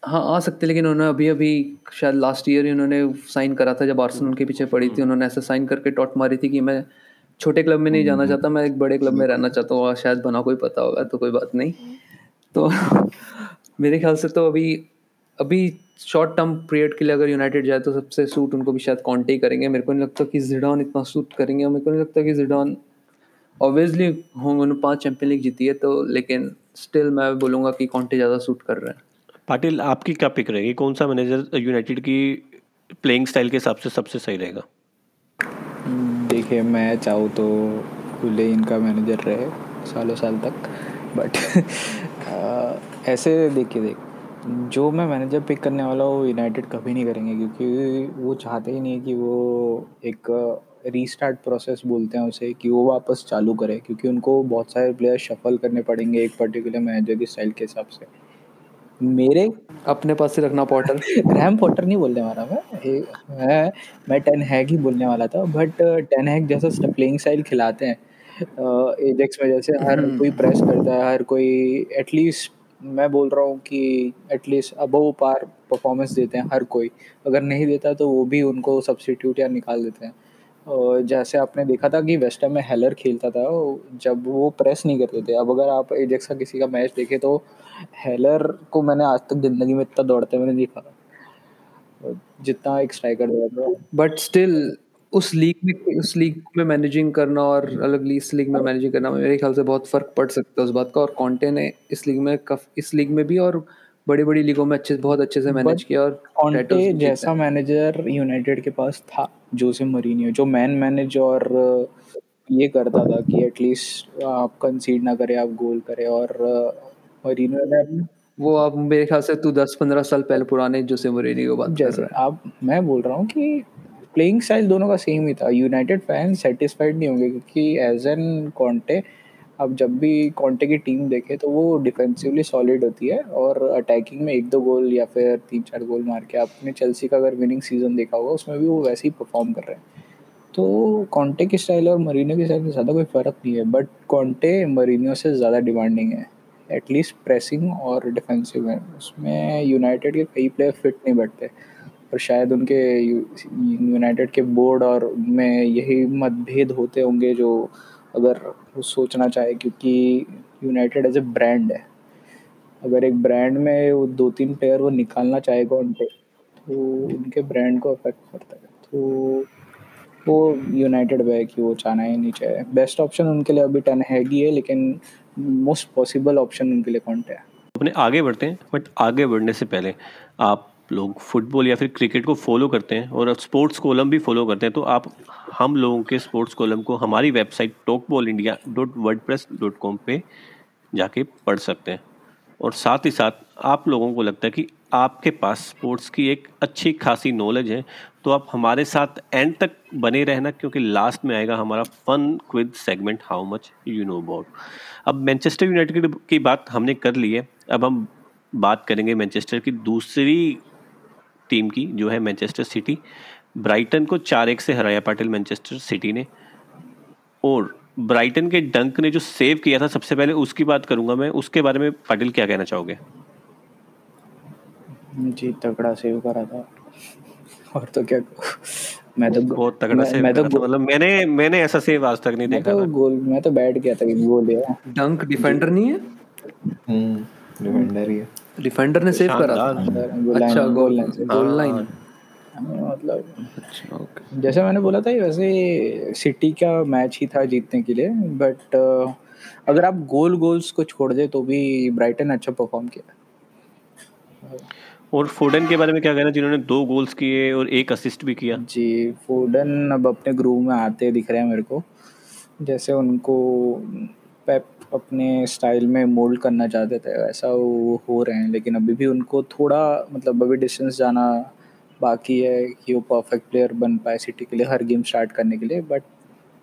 हाँ आ सकते लेकिन उन्होंने अभी अभी शायद लास्ट ईयर ही उन्होंने साइन करा था जब आर्सेनल उनके पीछे पड़ी थी उन्होंने ऐसा साइन करके टॉट मारी थी कि मैं छोटे क्लब में नहीं जाना चाहता मैं एक बड़े क्लब में रहना चाहता हूँ शायद बना कोई पता होगा तो कोई बात नहीं। तो मेरे ख्याल से तो अभी अभी शॉर्ट टर्म पीरियड के लिए अगर यूनाइटेड जाए तो सबसे सूट उनको भी शायद कॉन्टे ही करेंगे। मेरे को नहीं लगता कि जिडान इतना सूट करेंगे और मेरे को नहीं लगता कि जिडान ऑब्वियसली होंगे उन्होंने पाँच चैंपियन लीग जीती है तो लेकिन स्टिल मैं बोलूँगा कि कॉन्टे ज़्यादा सूट कर रहे हैं। पाटिल आपकी क्या पिक रहेगी? कौन सा मैनेजर यूनाइटेड की प्लेइंग स्टाइल के हिसाब से सबसे सही रहेगा? देखिए मैं चाहूँ तो खुले इनका मैनेजर रहे सालों साल तक बट ऐसे देखिए देख जो मैं मैनेजर पिक करने वाला हूँ यूनाइटेड कभी नहीं करेंगे क्योंकि वो चाहते ही नहीं है कि वो एक रीस्टार्ट प्रोसेस बोलते हैं उसे कि वो वापस चालू करे क्योंकि उनको बहुत सारे प्लेयर शफल करने पड़ेंगे एक पर्टिकुलर मैनेजर की स्टाइल के हिसाब से। मेरे अपने पास ही रखना पॉटर ग्रैम पॉटर नहीं बोलने वाला मैं मैं मैं टेन हैग ही बोलने वाला था बट टेन हैग जैसा प्लेइंग स्टाइल खिलाते हैं। एजेक्स में जैसे हर कोई प्रेस करता है हर कोई एटलीस्ट मैं बोल रहा हूँ कि एटलीस्ट अबव पार परफॉर्मेंस देते हैं हर कोई। अगर नहीं देता तो वो भी उनको सब्सिट्यूट या निकाल देते हैं। और जैसे आपने देखा था कि वेस्ट में हेलर खेलता था जब वो प्रेस नहीं करते थे। अब अगर आप एजेक्स का किसी का मैच देखें तो हेलर को मैंने आज तक ज़िंदगी में इतना दौड़ते मैंने देखा जितना एक स्ट्राइकर बट स्टिल उस लीग में उस लीग में मैनेजिंग करना और अलग लीग इस लीग में मैनेजिंग करना मेरे ख्याल से बहुत फ़र्क पड़ सकता है उस बात का और कॉन्टे ने इस लीग में कफ, इस लीग में भी और बड़ी बड़ी लीगों में अच्छे बहुत अच्छे से मैनेज किया और कॉन्टे जैसा मैनेजर यूनाइटेड के पास था जोसे मरीनियो जो मैन मैनेज और ये करता था कि एटलीस्ट आप कंसीड ना करें आप गोल करें और मरीनियो ने वो आप मेरे ख्याल से तू 10-15 साल पहले पुराने जोसे मोरिनी की बात जैसे आप मैं बोल रहा हूँ कि प्लेइंग स्टाइल दोनों का सेम ही था। यूनाइटेड फ़ैन सेटिस्फाइड नहीं होंगे क्योंकि एज एन कॉन्टे अब जब भी कॉन्टे की टीम देखे तो वो डिफेंसिवली सॉलिड होती है और अटैकिंग में एक दो गोल या फिर तीन चार गोल मार के आपने चेल्सी का अगर विनिंग सीज़न देखा होगा, उसमें भी वो वैसे ही परफॉर्म कर रहे हैं। तो कॉन्टे की स्टाइल और मरीनो की स्टाइल में ज़्यादा कोई फ़र्क नहीं है बट कॉन्टे मरीनो से ज़्यादा डिमांडिंग है। एटलीस्ट प्रेसिंग और डिफेंसिव है। उसमें यूनाइटेड के कई प्लेयर फिट नहीं बैठते। और शायद उनके यूनाइटेड के बोर्ड और उनमें यही मतभेद होते होंगे जो अगर वो सोचना चाहे, क्योंकि यूनाइटेड एज ए ब्रांड है। अगर एक ब्रांड में वो दो तीन प्लेयर वो निकालना चाहेगा उनके तो उनके ब्रांड को अफेक्ट करता है। तो वो यूनाइटेड है कि वो चाहना ही नहीं चाहे। बेस्ट ऑप्शन उनके लिए अभी टन है ही है, लेकिन मोस्ट पॉसिबल ऑप्शन उनके लिए कौन है। अपने आगे बढ़ते हैं बट आगे बढ़ने से पहले आप लोग फुटबॉल या फिर क्रिकेट को फॉलो करते हैं और स्पोर्ट्स कॉलम भी फॉलो करते हैं तो आप, हम लोगों के स्पोर्ट्स कॉलम को हमारी website Talkball India dot wordpress dot com पर जाके पढ़ सकते हैं। और साथ ही साथ आप लोगों को लगता है कि आपके पास स्पोर्ट्स की एक अच्छी खासी नॉलेज है तो आप हमारे साथ एंड तक बने रहना, क्योंकि लास्ट में आएगा हमारा fun quiz segment how much you know about अब मैनचेस्टर यूनाइटेड की बात हमने कर ली है, अब हम बात करेंगे मैनचेस्टर की दूसरी टीम की जो है मैनचेस्टर सिटी। ब्राइटन को चार एक से हराया पाटिल मैनचेस्टर सिटी ने। और ब्राइटन के डंक ने जो सेव किया था सबसे पहले उसकी बात करूँगा मैं उसके बारे में पाटिल क्या कहना चाहोगे? जी तगड़ा सेव करा था। और तो क्या मैं तो बहुत तगड़ा मैं, सेव मैं तो मतलब मैंने मैंने ऐसा सेव आज तक नहीं मैं देखा तो था। गोल मैं तो बैठ गया था कि गोल है। डंक डिफेंडर नहीं है? हम्म डिफेंडर ही है। डिफेंडर ने सेव करा था। अच्छा गोल लाइन से गोल लाइन मतलब अच्छा ओके जैसे मैंने बोला था वैसे सिटी का मैच ही था जीतने के लिए बट अगर आप गोल गोल्स को छोड़ दे तो भी ब्राइटन अच्छा परफॉर्म किया। और फोडन के बारे में क्या कहना जिन्होंने दो गोल्स किए और एक असिस्ट भी किया? जी फोडन अब अपने ग्रूव में आते दिख रहे हैं मेरे को। जैसे उनको पेप अपने स्टाइल में मोल्ड करना चाहते थे वैसा वो हो रहे हैं। लेकिन अभी भी उनको थोड़ा मतलब अभी डिस्टेंस जाना बाकी है कि वो परफेक्ट प्लेयर बन पाए सिटी के लिए, हर गेम स्टार्ट करने के लिए। बट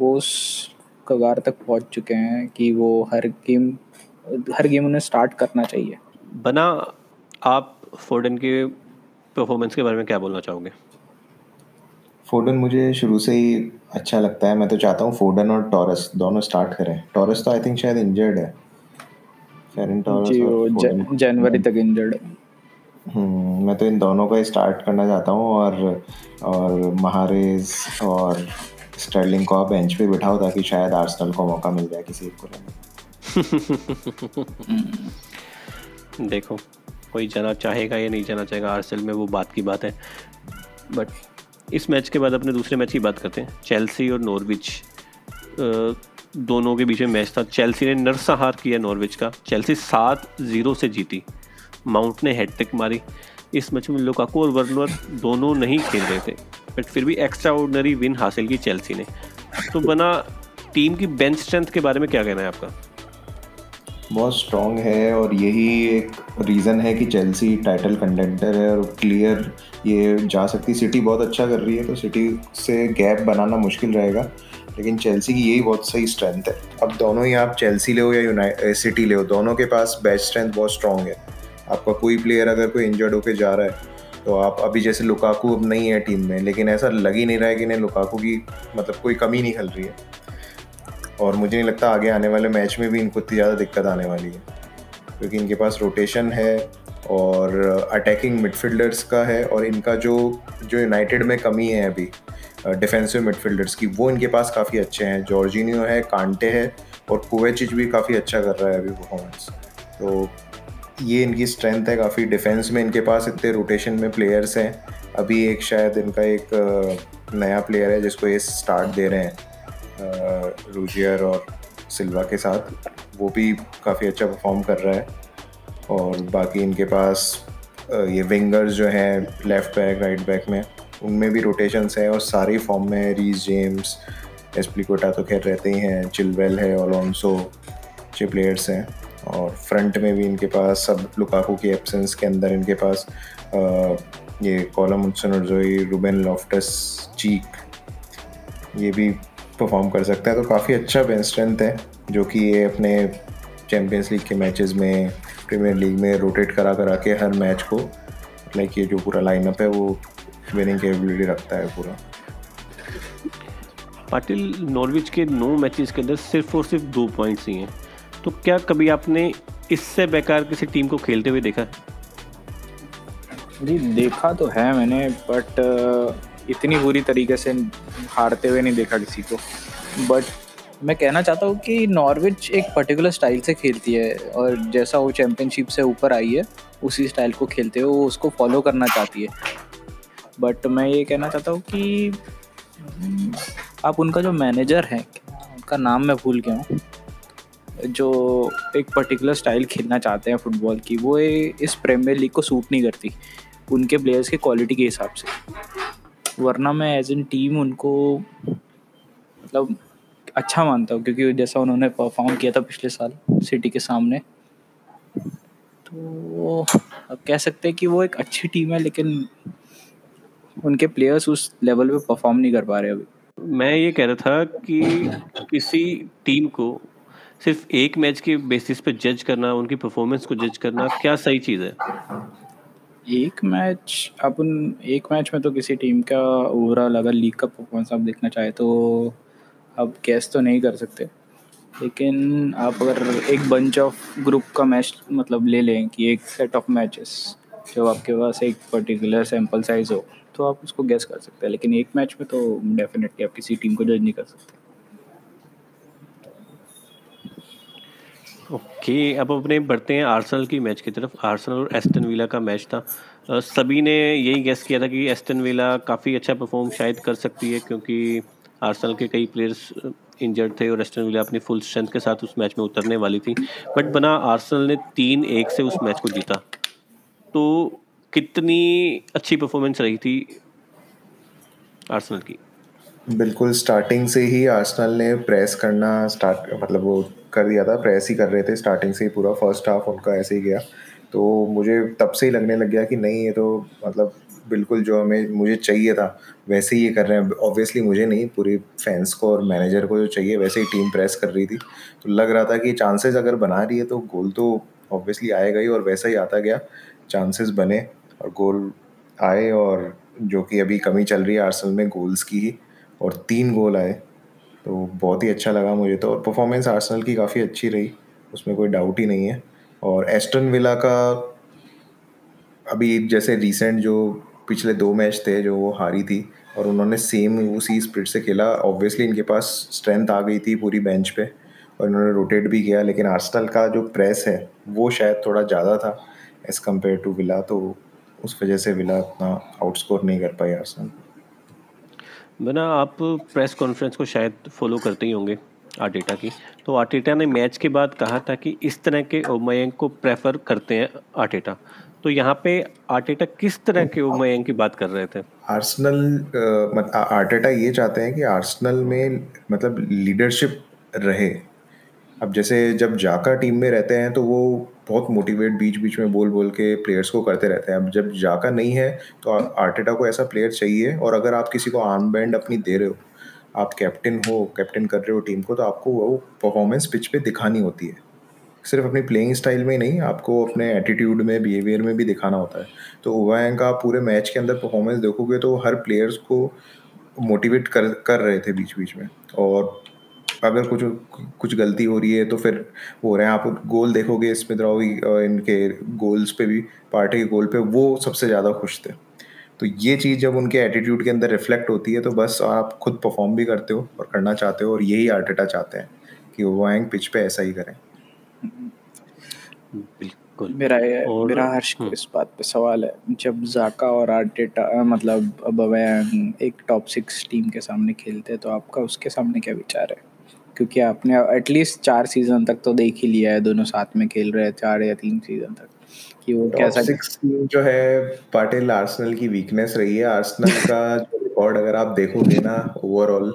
वो उस कगार तक पहुँच चुके हैं कि वो हर गेम हर गेम उन्हें स्टार्ट करना चाहिए। बना, आप फोर्डन के परफॉर्मेंस के बारे में क्या बोलना चाहोगे? फोर्डन मुझे शुरू से ही अच्छा लगता है। मैं तो चाहता हूँ फोर्डन और टॉरस दोनों स्टार्ट करें। टॉरस तो आई थिंक शायद इंजर्ड है। फेरन टॉरस जनवरी तक इंजर्ड हम्म, मैं तो इन दोनों का स्टार्ट करना चाहता हूँ और और महारेज और स्टर्लिंग को आप बेंच पे बिठाओ ताकि शायद आर्सेनल को मौका मिल जाए किसी को देखो कोई जाना चाहेगा या नहीं जाना चाहेगा आरसेल में वो बात की बात है। बट इस मैच के बाद अपने दूसरे मैच की बात करते हैं। चेल्सी और नॉर्विच दोनों के बीच में मैच था। चेल्सी ने नरसंहार किया नॉर्विच का। चेल्सी सात ज़ीरो से जीती। माउंट ने हेड हैट्रिक मारी। इस मैच में लुकाकू और वर्नर दोनों नहीं खेल रहे थे, बट फिर भी एक्स्ट्रा ऑर्डनरी विन हासिल की चेल्सी ने। तो बना, टीम की बेंच स्ट्रेंथ के बारे में क्या कहना है आपका? बहुत स्ट्रॉन्ग है और यही एक रीज़न है कि चेल्सी टाइटल कंटेंटर है और क्लियर ये जा सकती सिटी बहुत अच्छा कर रही है तो सिटी से गैप बनाना मुश्किल रहेगा। लेकिन चेल्सी की यही बहुत सही स्ट्रेंथ है। अब दोनों ही आप चेल्सी ले हो या सिटी ले हो, दोनों के पास बेस्ट स्ट्रेंथ बहुत स्ट्रॉन्ग है। आपका कोई प्लेयर अगर कोई इंजर्ड होकर जा रहा है तो आप अभी जैसे लुकाकू अब नहीं है टीम में, लेकिन ऐसा लग ही नहीं रहा है कि इन्हें लुकाकू की मतलब कोई कमी नहीं खल रही है। और मुझे नहीं लगता आगे आने वाले मैच में भी इनको इतनी ज़्यादा दिक्कत आने वाली है। क्योंकि इनके पास रोटेशन है और अटैकिंग मिडफील्डर्स का है और इनका जो जो यूनाइटेड में कमी है अभी डिफेंसिव मिडफील्डर्स की, वो इनके पास काफ़ी अच्छे हैं। जॉर्जिनियो है कांटे है और कोवेचिच भी काफ़ी अच्छा कर रहा है अभी परफॉर्मेंस तो ये इनकी स्ट्रेंथ है काफ़ी। डिफेंस में इनके पास इतने रोटेशन में प्लेयर्स हैं। अभी एक शायद इनका एक नया प्लेयर है जिसको ये स्टार्ट दे रहे हैं। रूजियर और सिल्वा के साथ, वो भी काफ़ी अच्छा परफॉर्म कर रहा है। और बाकी इनके पास ये विंगर्स जो हैं लेफ़्ट बैक राइट बैक में, उनमें भी रोटेशंस हैं और सारे फॉर्म में रीस जेम्स एस्प्लिकोटा तो खैर रहते ही हैं चिलवेल है ओलोंसो अच्छे प्लेयर्स हैं। और फ्रंट में भी इनके पास, सब लुकाकू की एब्सेंस के अंदर इनके पास ये कॉलम उत्सन और जोई रूबेन लॉफ्टस चीक ये भी परफॉर्म कर सकता है। तो काफ़ी अच्छा बेंच स्ट्रेंथ है जो कि ये अपने चैम्पियंस लीग के मैचेस में प्रीमियर लीग में रोटेट करा करा के हर मैच को लाइक ये जो पूरा लाइनअप है वो विनिंग कैपेबिलिटी रखता है पूरा। पाटिल नॉर्विच के नौ मैचेस के अंदर सिर्फ़ और सिर्फ़ दो पॉइंट्स ही हैं। तो क्या कभी आपने इससे बेकार किसी टीम को खेलते हुए देखा? जी देखा तो है मैंने बट इतनी बुरी तरीके से हारते हुए नहीं देखा किसी को। बट मैं कहना चाहता हूँ कि नॉर्विच एक पर्टिकुलर स्टाइल से खेलती है और जैसा वो चैम्पियनशिप से ऊपर आई है उसी स्टाइल को खेलते हुए वो उसको फॉलो करना चाहती है। बट मैं ये कहना चाहता हूँ कि हम्म, आप उनका जो मैनेजर है उनका नाम मैं भूल गया हूँ जो एक पर्टिकुलर स्टाइल खेलना चाहते हैं फुटबॉल की वो इस प्रीमियर लीग को सूट नहीं करती उनके प्लेयर्स की क्वालिटी के हिसाब से। वरना मैं एज एन टीम उनको मतलब अच्छा मानता हूँ, क्योंकि जैसा उन्होंने परफॉर्म किया था पिछले साल सिटी के सामने तो अब कह सकते हैं कि वो एक अच्छी टीम है, लेकिन उनके प्लेयर्स उस लेवल पे परफॉर्म नहीं कर पा रहे अभी। मैं ये कह रहा था कि किसी टीम को सिर्फ़ एक मैच के बेसिस पे जज करना, उनकी परफॉर्मेंस को जज करना क्या सही चीज़ है? एक मैच अपन एक मैच में तो किसी टीम का ओवरऑल अगर लीग का परफॉर्मेंस आप देखना चाहे तो आप कैस तो नहीं कर सकते। लेकिन आप अगर एक बंच ऑफ़ ग्रुप का मैच मतलब ले लें कि एक सेट ऑफ़ मैचेस जो आपके पास एक पर्टिकुलर सैंपल साइज़ हो तो आप उसको गैस कर सकते हैं। लेकिन एक मैच में तो डेफिनेटली आप किसी टीम को जज नहीं कर सकते। ओके, अब अपने बढ़ते हैं आर्सेनल की मैच की तरफ़। आर्सेनल और एस्टन विला का मैच था। सभी ने यही गेस किया था कि एस्टन विला काफ़ी अच्छा परफॉर्म शायद कर सकती है, क्योंकि आर्सेनल के कई प्लेयर्स इंजर्ड थे और एस्टन विला अपनी फुल स्ट्रेंथ के साथ उस मैच में उतरने वाली थी। बट बना आर्सेनल ने तीन एक से उस मैच को जीता। तो कितनी अच्छी परफॉर्मेंस रही थी आर्सेनल की? बिल्कुल स्टार्टिंग से ही आर्सेनल ने प्रेस करना स्टार्ट मतलब वो कर दिया था प्रेस ही कर रहे थे स्टार्टिंग से ही पूरा फ़र्स्ट हाफ़ उनका ऐसे ही गया। तो मुझे तब से ही लगने लग गया कि नहीं, ये तो मतलब बिल्कुल जो हमें, मुझे चाहिए था, वैसे ही ये कर रहे हैं। ऑब्वियसली मुझे नहीं, पूरी फैंस को और मैनेजर को जो चाहिए, वैसे ही टीम प्रेस कर रही थी। तो लग रहा था कि चांसेस अगर बना रही है तो गोल तो ऑब्वियसली आएगा ही और वैसा ही आता गया। चांसेस बने और गोल आए और जो कि अभी कमी चल रही है आर्सेनल में गोल्स की ही और तीन गोल आए। तो बहुत ही अच्छा लगा मुझे तो। और परफॉर्मेंस आर्सनल की काफ़ी अच्छी रही, उसमें कोई डाउट ही नहीं है। और एस्टन विला का अभी जैसे रिसेंट जो पिछले दो मैच थे, जो वो हारी थी, और उन्होंने सेम उसी स्प्रिट से खेला। ऑब्वियसली इनके पास स्ट्रेंथ आ गई थी पूरी बेंच पे, और इन्होंने रोटेट भी किया, लेकिन आर्सनल का जो प्रेस है, वो शायद थोड़ा ज़्यादा था एज़ कंपेयर टू विला तो उस वजह से विला उतना आउटस्कोर नहीं कर पाई आर्सेनल बना, आप प्रेस कॉन्फ्रेंस को शायद फॉलो करते ही होंगे आर्टेटा की। तो आर्टेटा ने मैच के बाद कहा था कि इस तरह के ओमयंक को प्रेफर करते हैं आर्टेटा तो यहाँ पे आर्टेटा किस तरह के ओमयंक की बात कर रहे थे? आर्सेनल आर्टेटा ये चाहते हैं कि आर्सनल में मतलब लीडरशिप रहे। अब जैसे जब जाकर टीम में रहते हैं तो वो बहुत मोटिवेट बीच बीच में बोल बोल के प्लेयर्स को करते रहते हैं। अब जब जाका नहीं है तो आर्टेटा को ऐसा प्लेयर चाहिए और अगर आप किसी को आर्म बैंड अपनी दे रहे हो, आप कैप्टन हो कैप्टन कर रहे हो टीम को तो आपको वो परफॉर्मेंस पिच पे दिखानी होती है। सिर्फ़ अपनी प्लेइंग स्टाइल में ही नहीं, आपको अपने एटीट्यूड में बिहेवियर में भी दिखाना होता है। तो ओवैंग का पूरे मैच के अंदर परफॉर्मेंस देखोगे तो हर प्लेयर्स को मोटिवेट कर कर रहे थे बीच बीच में। और अगर कुछ कुछ गलती हो रही है तो फिर हो रहे हैं। आप गोल देखोगे स्मिथ राव इनके गोल्स पे भी पार्टी के गोल पे वो सबसे ज़्यादा खुश थे। तो ये चीज़ जब उनके एटीट्यूड के अंदर रिफ्लेक्ट होती है तो बस आप खुद परफॉर्म भी करते हो और करना चाहते हो और यही आर्टेटा चाहते हैं कि वो आएंग पिच पे ऐसा ही करें। बिल्कुल। मेरा और- मेरा हर्ष को हम्म। इस बात पे सवाल है जब जाका और आर्टेटा मतलब अबवैन एक टॉप सिक्स टीम के सामने खेलते हैं तो आपका उसके सामने क्या विचार है? क्योंकि आपने एटलीस्ट चार सीज़न तक तो देख ही लिया है दोनों साथ में खेल रहे हैं चार या तीन सीज़न तक। कि वो कैसा सिक्स टीम जो है पाटिल आर्सेनल की वीकनेस रही है। आर्सेनल का जो रिकॉर्ड अगर आप देखोगे ना ओवरऑल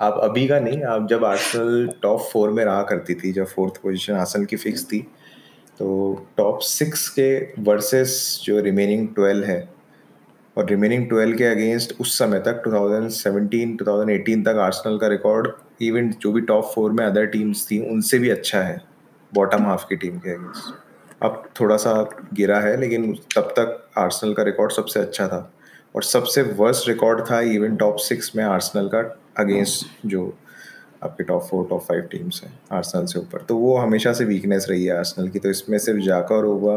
आप अभी का नहीं आप जब आर्सेनल टॉप फोर में रहा करती थी जब फोर्थ पोजीशन आर्सेनल की फिक्स थी तो टॉप सिक्स के वर्सेस जो रिमेनिंग ट्वेल्व है और रिमेनिंग ट्वेल्व के अगेंस्ट उस समय तक 2017 2018 तक आर्सेनल का रिकॉर्ड इवन जो भी टॉप फोर में अदर टीम्स थी, उनसे भी अच्छा है बॉटम हाफ़ की टीम के अगेंस्ट अब थोड़ा सा गिरा है, लेकिन तब तक आर्सनल का रिकॉर्ड सबसे अच्छा था। और सबसे वर्स्ट रिकॉर्ड था इवन टॉप सिक्स में आर्सनल का अगेंस्ट जो आपके top four top five teams हैं आर्सनल से ऊपर। तो वो हमेशा से वीकनेस रही है आर्सनल की तो इसमें सिर्फ़ जाका और ओवा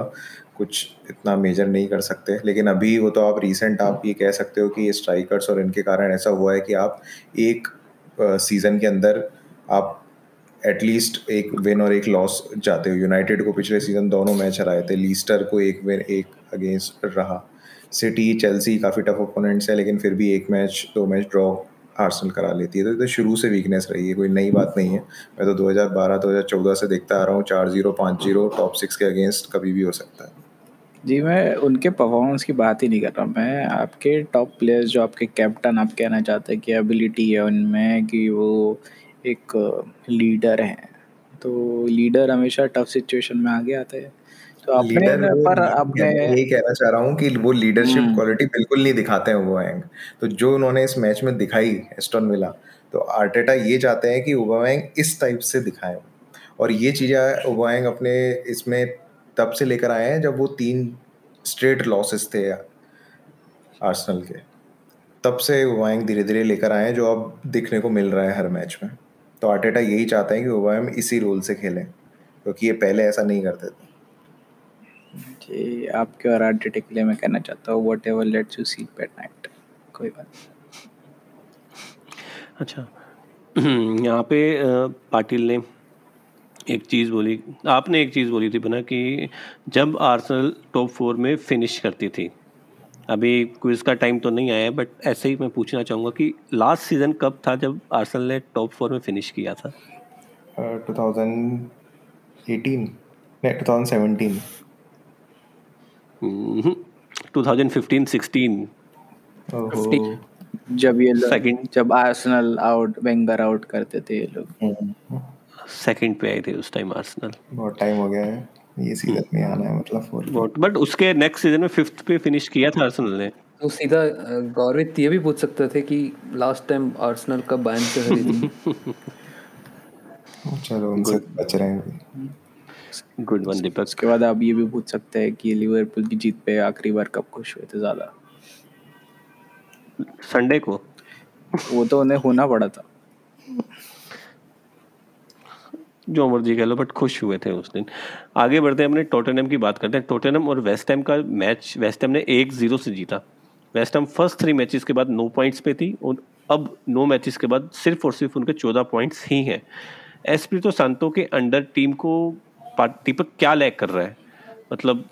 कुछ इतना मेजर नहीं कर सकते। लेकिन अभी वो तो आप रीसेंट आप ये कह सकते हो कि ये स्ट्राइकर्स और इनके कारण ऐसा हुआ है कि आप एक सीज़न के अंदर आप एटलीस्ट एक विन और एक लॉस जाते हो। यूनाइटेड को पिछले सीज़न दोनों मैच हराए थे। लीस्टर को एक विन एक अगेंस्ट रहा। सिटी चेल्सी काफ़ी टफ ओपोनेंट्स है लेकिन फिर भी एक मैच दो मैच ड्रॉ आर्सेनल करा लेती है। तो, तो शुरू से वीकनेस रही है कोई नई बात नहीं है। मैं तो 2012-2014 से देखता आ रहा हूँ। चार ज़ीरो पाँच ज़ीरो टॉप सिक्स के अगेंस्ट कभी भी हो सकता है। जी मैं उनके परफॉर्मेंस की बात ही नहीं कर रहा मैं आपके टॉप प्लेयर्स जो आपके कैप्टन आप कहना चाहते हैं कि एबिलिटी है उनमें कि वो एक लीडर हैं। तो लीडर हमेशा टफ सिचुएशन में आगे आते हैं। तो अपने पर अपने यही कहना चाह रहा हूँ कि वो लीडरशिप हम्म। क्वालिटी बिल्कुल नहीं दिखाते हैं ओबामैंग तो जो उन्होंने इस मैच में दिखाई एस्टन विला तो आर्टेटा ये चाहते हैं कि ओबामैंग इस टाइप से दिखाए। और ये चीज़ें ओबामैंग अपने इसमें तब से लेकर आए हैं जब वो तीन स्ट्रेट लॉसेस थे आर्सेनल के। तब से ओबामैंग धीरे धीरे लेकर आए हैं जो अब दिखने को मिल रहा है हर मैच में। तो आर्टेटा यही चाहते हैं कि ओबामैंग इसी रोल से खेलें क्योंकि ये पहले ऐसा नहीं करते थे। जी आपके और आर्टेटा के लिए मैं कहना चाहता हूँ whatever lets you sit at night कोई बात अच्छा यहाँ पे पाटिल ने एक चीज़ बोली आपने एक चीज़ बोली थी बना कि जब आर्सेनल टॉप फोर में फिनिश करती थी अभी क्विज का टाइम तो नहीं आया बट ऐसे ही मैं पूछना चाहूँगा कि लास्ट सीज़न कब था जब आर्सेनल ने टॉप फोर में फिनिश किया था? टू थाउज़ेंड एटीन नहीं two thousand seventeen two thousand fifteen sixteen जब ये लोग Second. जब आर्सेनल आउट वेंगर आउट करते थे ये लोग। सेकंड पे आए थे उस टाइम आर्सेनल बहुत टाइम हो गया है। ये सीज़न में आना है मतलब फोर बट उसके नेक्स्ट सीज़न में फिफ्थ पे फिनिश किया था आर्सेनल ने। तो सीधा गौरवित ये भी पूछ सकते थे कि लास्ट टाइम आर्सेनल कब बायर्न से खरीदी चलो उनसे बच रहे हैं गुड वन दीपक उसके बाद आप ये भी पूछ सकते हैं कि लिवरपूल की जीत पे आखिरी बार कब खुश हुए थे ज़्यादा? संडे को। वो तो उन्हें होना पड़ा था। जो मर्ज़ी कह लो बट खुश हुए थे उस दिन। आगे बढ़ते हैं, अपने टोटेनम की बात करते हैं। टोटेनम और वेस्ट का मैच वेस्ट ने एक ज़ीरो से जीता। वेस्ट फ़र्स्ट थ्री मैचेस के बाद नो पॉइंट्स पे थी और अब नो मैचेस के बाद सिर्फ़ और सिर्फ़ उनके चौदह पॉइंट्स ही हैं। एस्पिरितो सांतो के अंडर टीम को दीपक क्या लैक कर रहा है? मतलब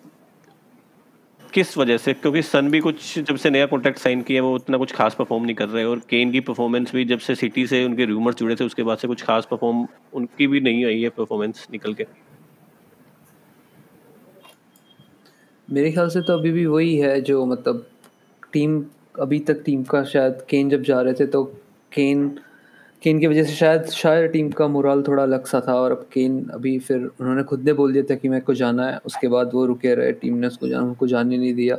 किस वजह से? क्योंकि सन भी कुछ जब से नया कॉन्ट्रैक्ट साइन किया, वो उतना कुछ खास परफॉर्म नहीं कर रहे और केन की परफॉर्मेंस भी जब से सिटी से उनके रूमर्स जुड़े थे, उसके बाद से कुछ खास परफॉर्म उनकी भी नहीं आई है परफॉर्मेंस निकल के। मेरे ख्याल से तो अभी भी वही है जो मतलब टीम अभी तक टीम का शायद केन जब जा रहे थे तो केन केन की वजह से शायद शायद टीम का मोराल थोड़ा अलग सा था और अब केन अभी फिर उन्होंने खुद ने बोल दिया था कि मेरे को जाना है। उसके बाद वो रुके रहे, टीम ने उसको जाना, उनको जाने नहीं दिया।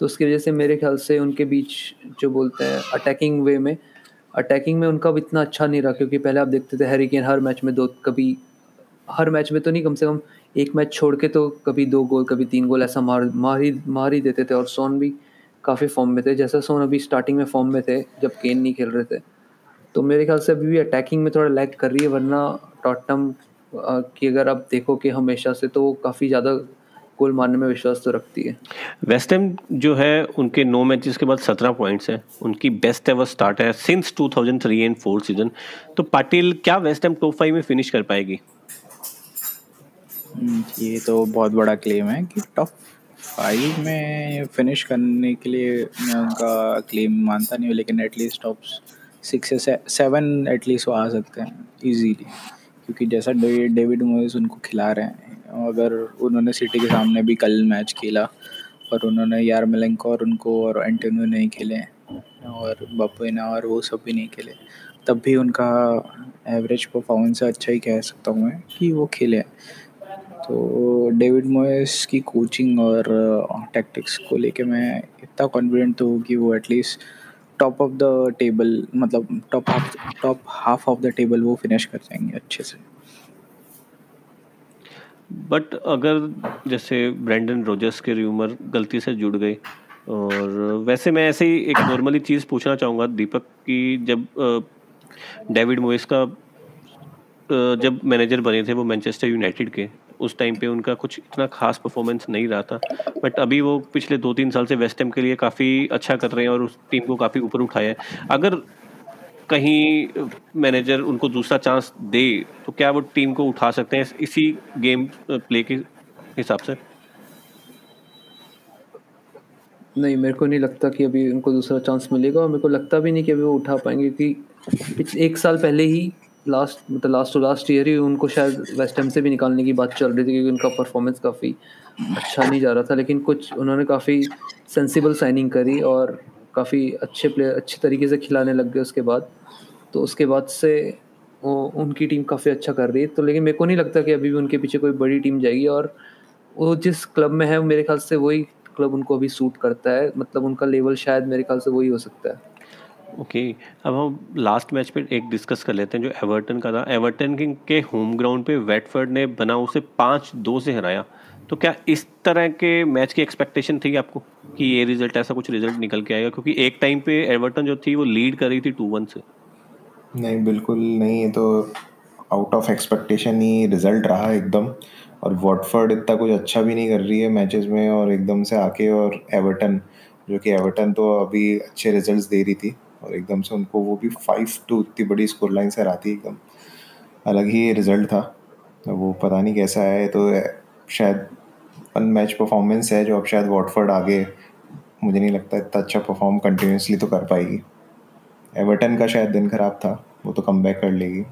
तो उसकी वजह से मेरे ख्याल से उनके बीच जो बोलते हैं अटैकिंग वे में अटैकिंग में उनका भी इतना अच्छा नहीं रहा, क्योंकि पहले आप देखते थे हैरी केन हर मैच में दो, कभी हर मैच में तो नहीं, कम से कम एक मैच छोड़ के तो कभी दो गोल कभी तीन गोल ऐसा मार मार ही मार ही देते थे। और सोन भी काफ़ी फॉर्म में थे। जैसा सोन अभी स्टार्टिंग में फॉर्म में थे, जब केन नहीं खेल रहे थे। तो मेरे ख्याल से अभी भी अटैकिंग में थोड़ा लैग कर रही है वरना टॉटनम की अगर आप देखो कि हमेशा से तो वो काफ़ी ज़्यादा गोल मारने में विश्वास तो रखती है। वेस्ट हैम जो है उनके नौ मैचेस के बाद सत्रह पॉइंट्स है। उनकी बेस्ट एवर स्टार्ट है सिंस 2003 एंड फोर्थ सीज़न तो पाटिल क्या वेस्ट हैम टॉप फाइव में फिनिश कर पाएगी? हम्म, ये तो बहुत बड़ा क्लेम है कि टॉप फाइव में फिनिश करने के लिए मैं उनका क्लेम मानता नहीं हूँ लेकिन एटलीस्ट टॉप सिक्स या सेवन एटलीस्ट वो आ सकते हैं इजीली क्योंकि जैसा डेविड मोइस उनको खिला रहे हैं, अगर उन्होंने सिटी के सामने भी कल मैच खेला, और उन्होंने यार मिलेंको और उनको और एंटोनियो नहीं खेले, और बपुना और वो सब भी नहीं खेले, तब भी उनका एवरेज परफॉर्मेंस अच्छा ही कह सकता हूँ मैं कि वो खेले। तो डेविड मोयस की कोचिंग और टैक्टिक्स को लेके मैं इतना कॉन्फिडेंट हूँ कि वो at least top of the table मतलब top half top half of the table वो फिनिश कर जाएँगे अच्छे से। बट अगर जैसे ब्रेंडन रोजर्स के र्यूमर गलती से जुड़ गए और वैसे मैं ऐसे ही एक नॉर्मली चीज़ पूछना चाहूँगा दीपक कि, जब डेविड मोइस का जब मैनेजर बने थे वो मैनचेस्टर यूनाइटेड के उस टाइम पे उनका कुछ इतना खास परफॉर्मेंस नहीं रहा था। बट अभी वो पिछले दो तीन साल से वेस्ट हैम के लिए काफ़ी अच्छा कर रहे हैं और उस टीम को काफ़ी ऊपर उठाया है। अगर कहीं मैनेजर उनको दूसरा चांस दे तो क्या वो टीम को उठा सकते हैं इसी गेम प्ले के हिसाब से? नहीं, मेरे को नहीं लगता कि अभी उनको दूसरा चांस मिलेगा और मेरे को लगता भी नहीं कि अभी वो उठा पाएँगे, क्योंकि एक साल पहले ही लास्ट मतलब लास्ट टू लास्ट ईयर ही उनको शायद वेस्ट से भी निकालने की बात चल रही थी क्योंकि उनका परफॉर्मेंस काफ़ी अच्छा नहीं जा रहा था, लेकिन कुछ उन्होंने काफ़ी सेंसिबल साइनिंग करी और काफ़ी अच्छे प्लेयर अच्छे तरीके से खिलाने लग गए उसके बाद। तो उसके बाद से वो, उनकी टीम काफ़ी अच्छा कर रही है। तो लेकिन मेरे को नहीं लगता कि अभी भी उनके पीछे कोई बड़ी टीम जाएगी और वो जिस क्लब में है मेरे ख्याल से वही क्लब उनको अभी सूट करता है। मतलब उनका लेवल शायद मेरे ख्याल से वही हो सकता है। ओके अब हम लास्ट मैच पे एक डिस्कस कर लेते हैं जो एवर्टन का था। एवर्टन के होम ग्राउंड पे वेटफर्ड ने बना उसे पाँच दो से हराया। तो क्या इस तरह के मैच की एक्सपेक्टेशन थी आपको कि ये रिज़ल्ट ऐसा कुछ रिज़ल्ट निकल के आएगा? क्योंकि एक टाइम पे एवर्टन जो थी वो लीड कर रही थी टू वन से। नहीं, बिल्कुल नहीं, ये तो आउट ऑफ़ एक्सपेक्टेशन ही रिज़ल्ट रहा एकदम। और वॉटफर्ड इतना कुछ अच्छा भी नहीं कर रही है मैचेस में और एकदम से आके और एवर्टन जो कि एवर्टन तो अभी अच्छे रिजल्ट्स दे रही थी। और एकदम से उनको वो भी फाइव टू इतनी बड़ी स्कोर लाइन से हराती एकदम। अलग ही रिज़ल्ट था। वो पता नहीं कैसा है तो शायद वन मैच परफॉर्मेंस है जो अब शायद वॉटफर्ड आगे मुझे नहीं लगता इतना अच्छा परफॉर्म कंटिन्यूसली तो कर पाएगी। एवर्टन का शायद दिन खराब था वो तो कम कर लेगी।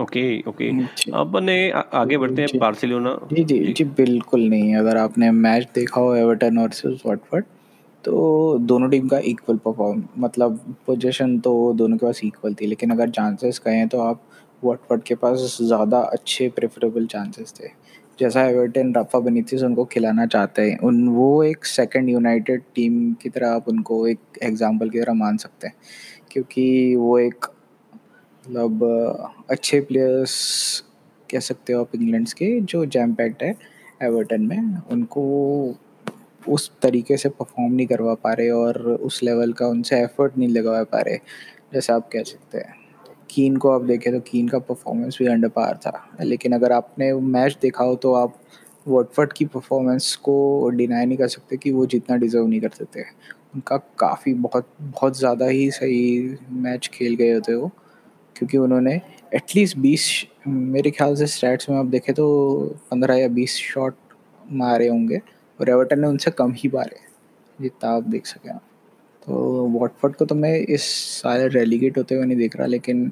ओके ओके अब ने आगे बढ़ते हैं बार्सिलोना। जी जी जी। बिल्कुल नहीं। अगर आपने मैच देखा हो एवर्टन वर्सेस वॉटफर्ड तो दोनों टीम का इक्वल परफॉर्म मतलब पोजीशन तो दोनों के पास इक्वल थी, लेकिन अगर चांसेस कहें तो आप वॉटफर्ड के पास ज़्यादा अच्छे प्रेफरेबल चांसेस थे। जैसा एवर्टन रफा बनीथिस उनको खिलाना चाहते हैं, उन, वो एक सेकंड यूनाइटेड टीम की तरह आप उनको एक एग्जांपल की तरह मान सकते हैं, क्योंकि वो एक मतलब अच्छे प्लेयर्स कह सकते हो आप इंग्लैंड्स के, जो जैम पैक्ट है एवर्टन में, उनको उस तरीके से परफॉर्म नहीं करवा पा रहे और उस लेवल का उनसे एफर्ट नहीं लगवा पा रहे। जैसे आप कह सकते हैं। कीन को आप देखें तो कीन का परफॉर्मेंस भी अंडर पार था। लेकिन अगर आपने मैच देखा हो तो आप वॉटफर्ड की परफॉर्मेंस को डिनाई नहीं कर सकते कि वो जितना डिज़र्व नहीं करते थे उनका काफ़ी बहुत बहुत ज़्यादा ही सही मैच खेल गए होते वो। क्योंकि उन्होंने एटलीस्ट बीस, मेरे ख्याल से स्टैट्स में आप देखें तो पंद्रह या बीस शॉट मारे होंगे। और एवर्टन ने उनसे कम ही मारे जितना आप देख सकें आप। तो वॉटफर्ड को तो मैं इस साल रेलीगेट होते हुए नहीं देख रहा, लेकिन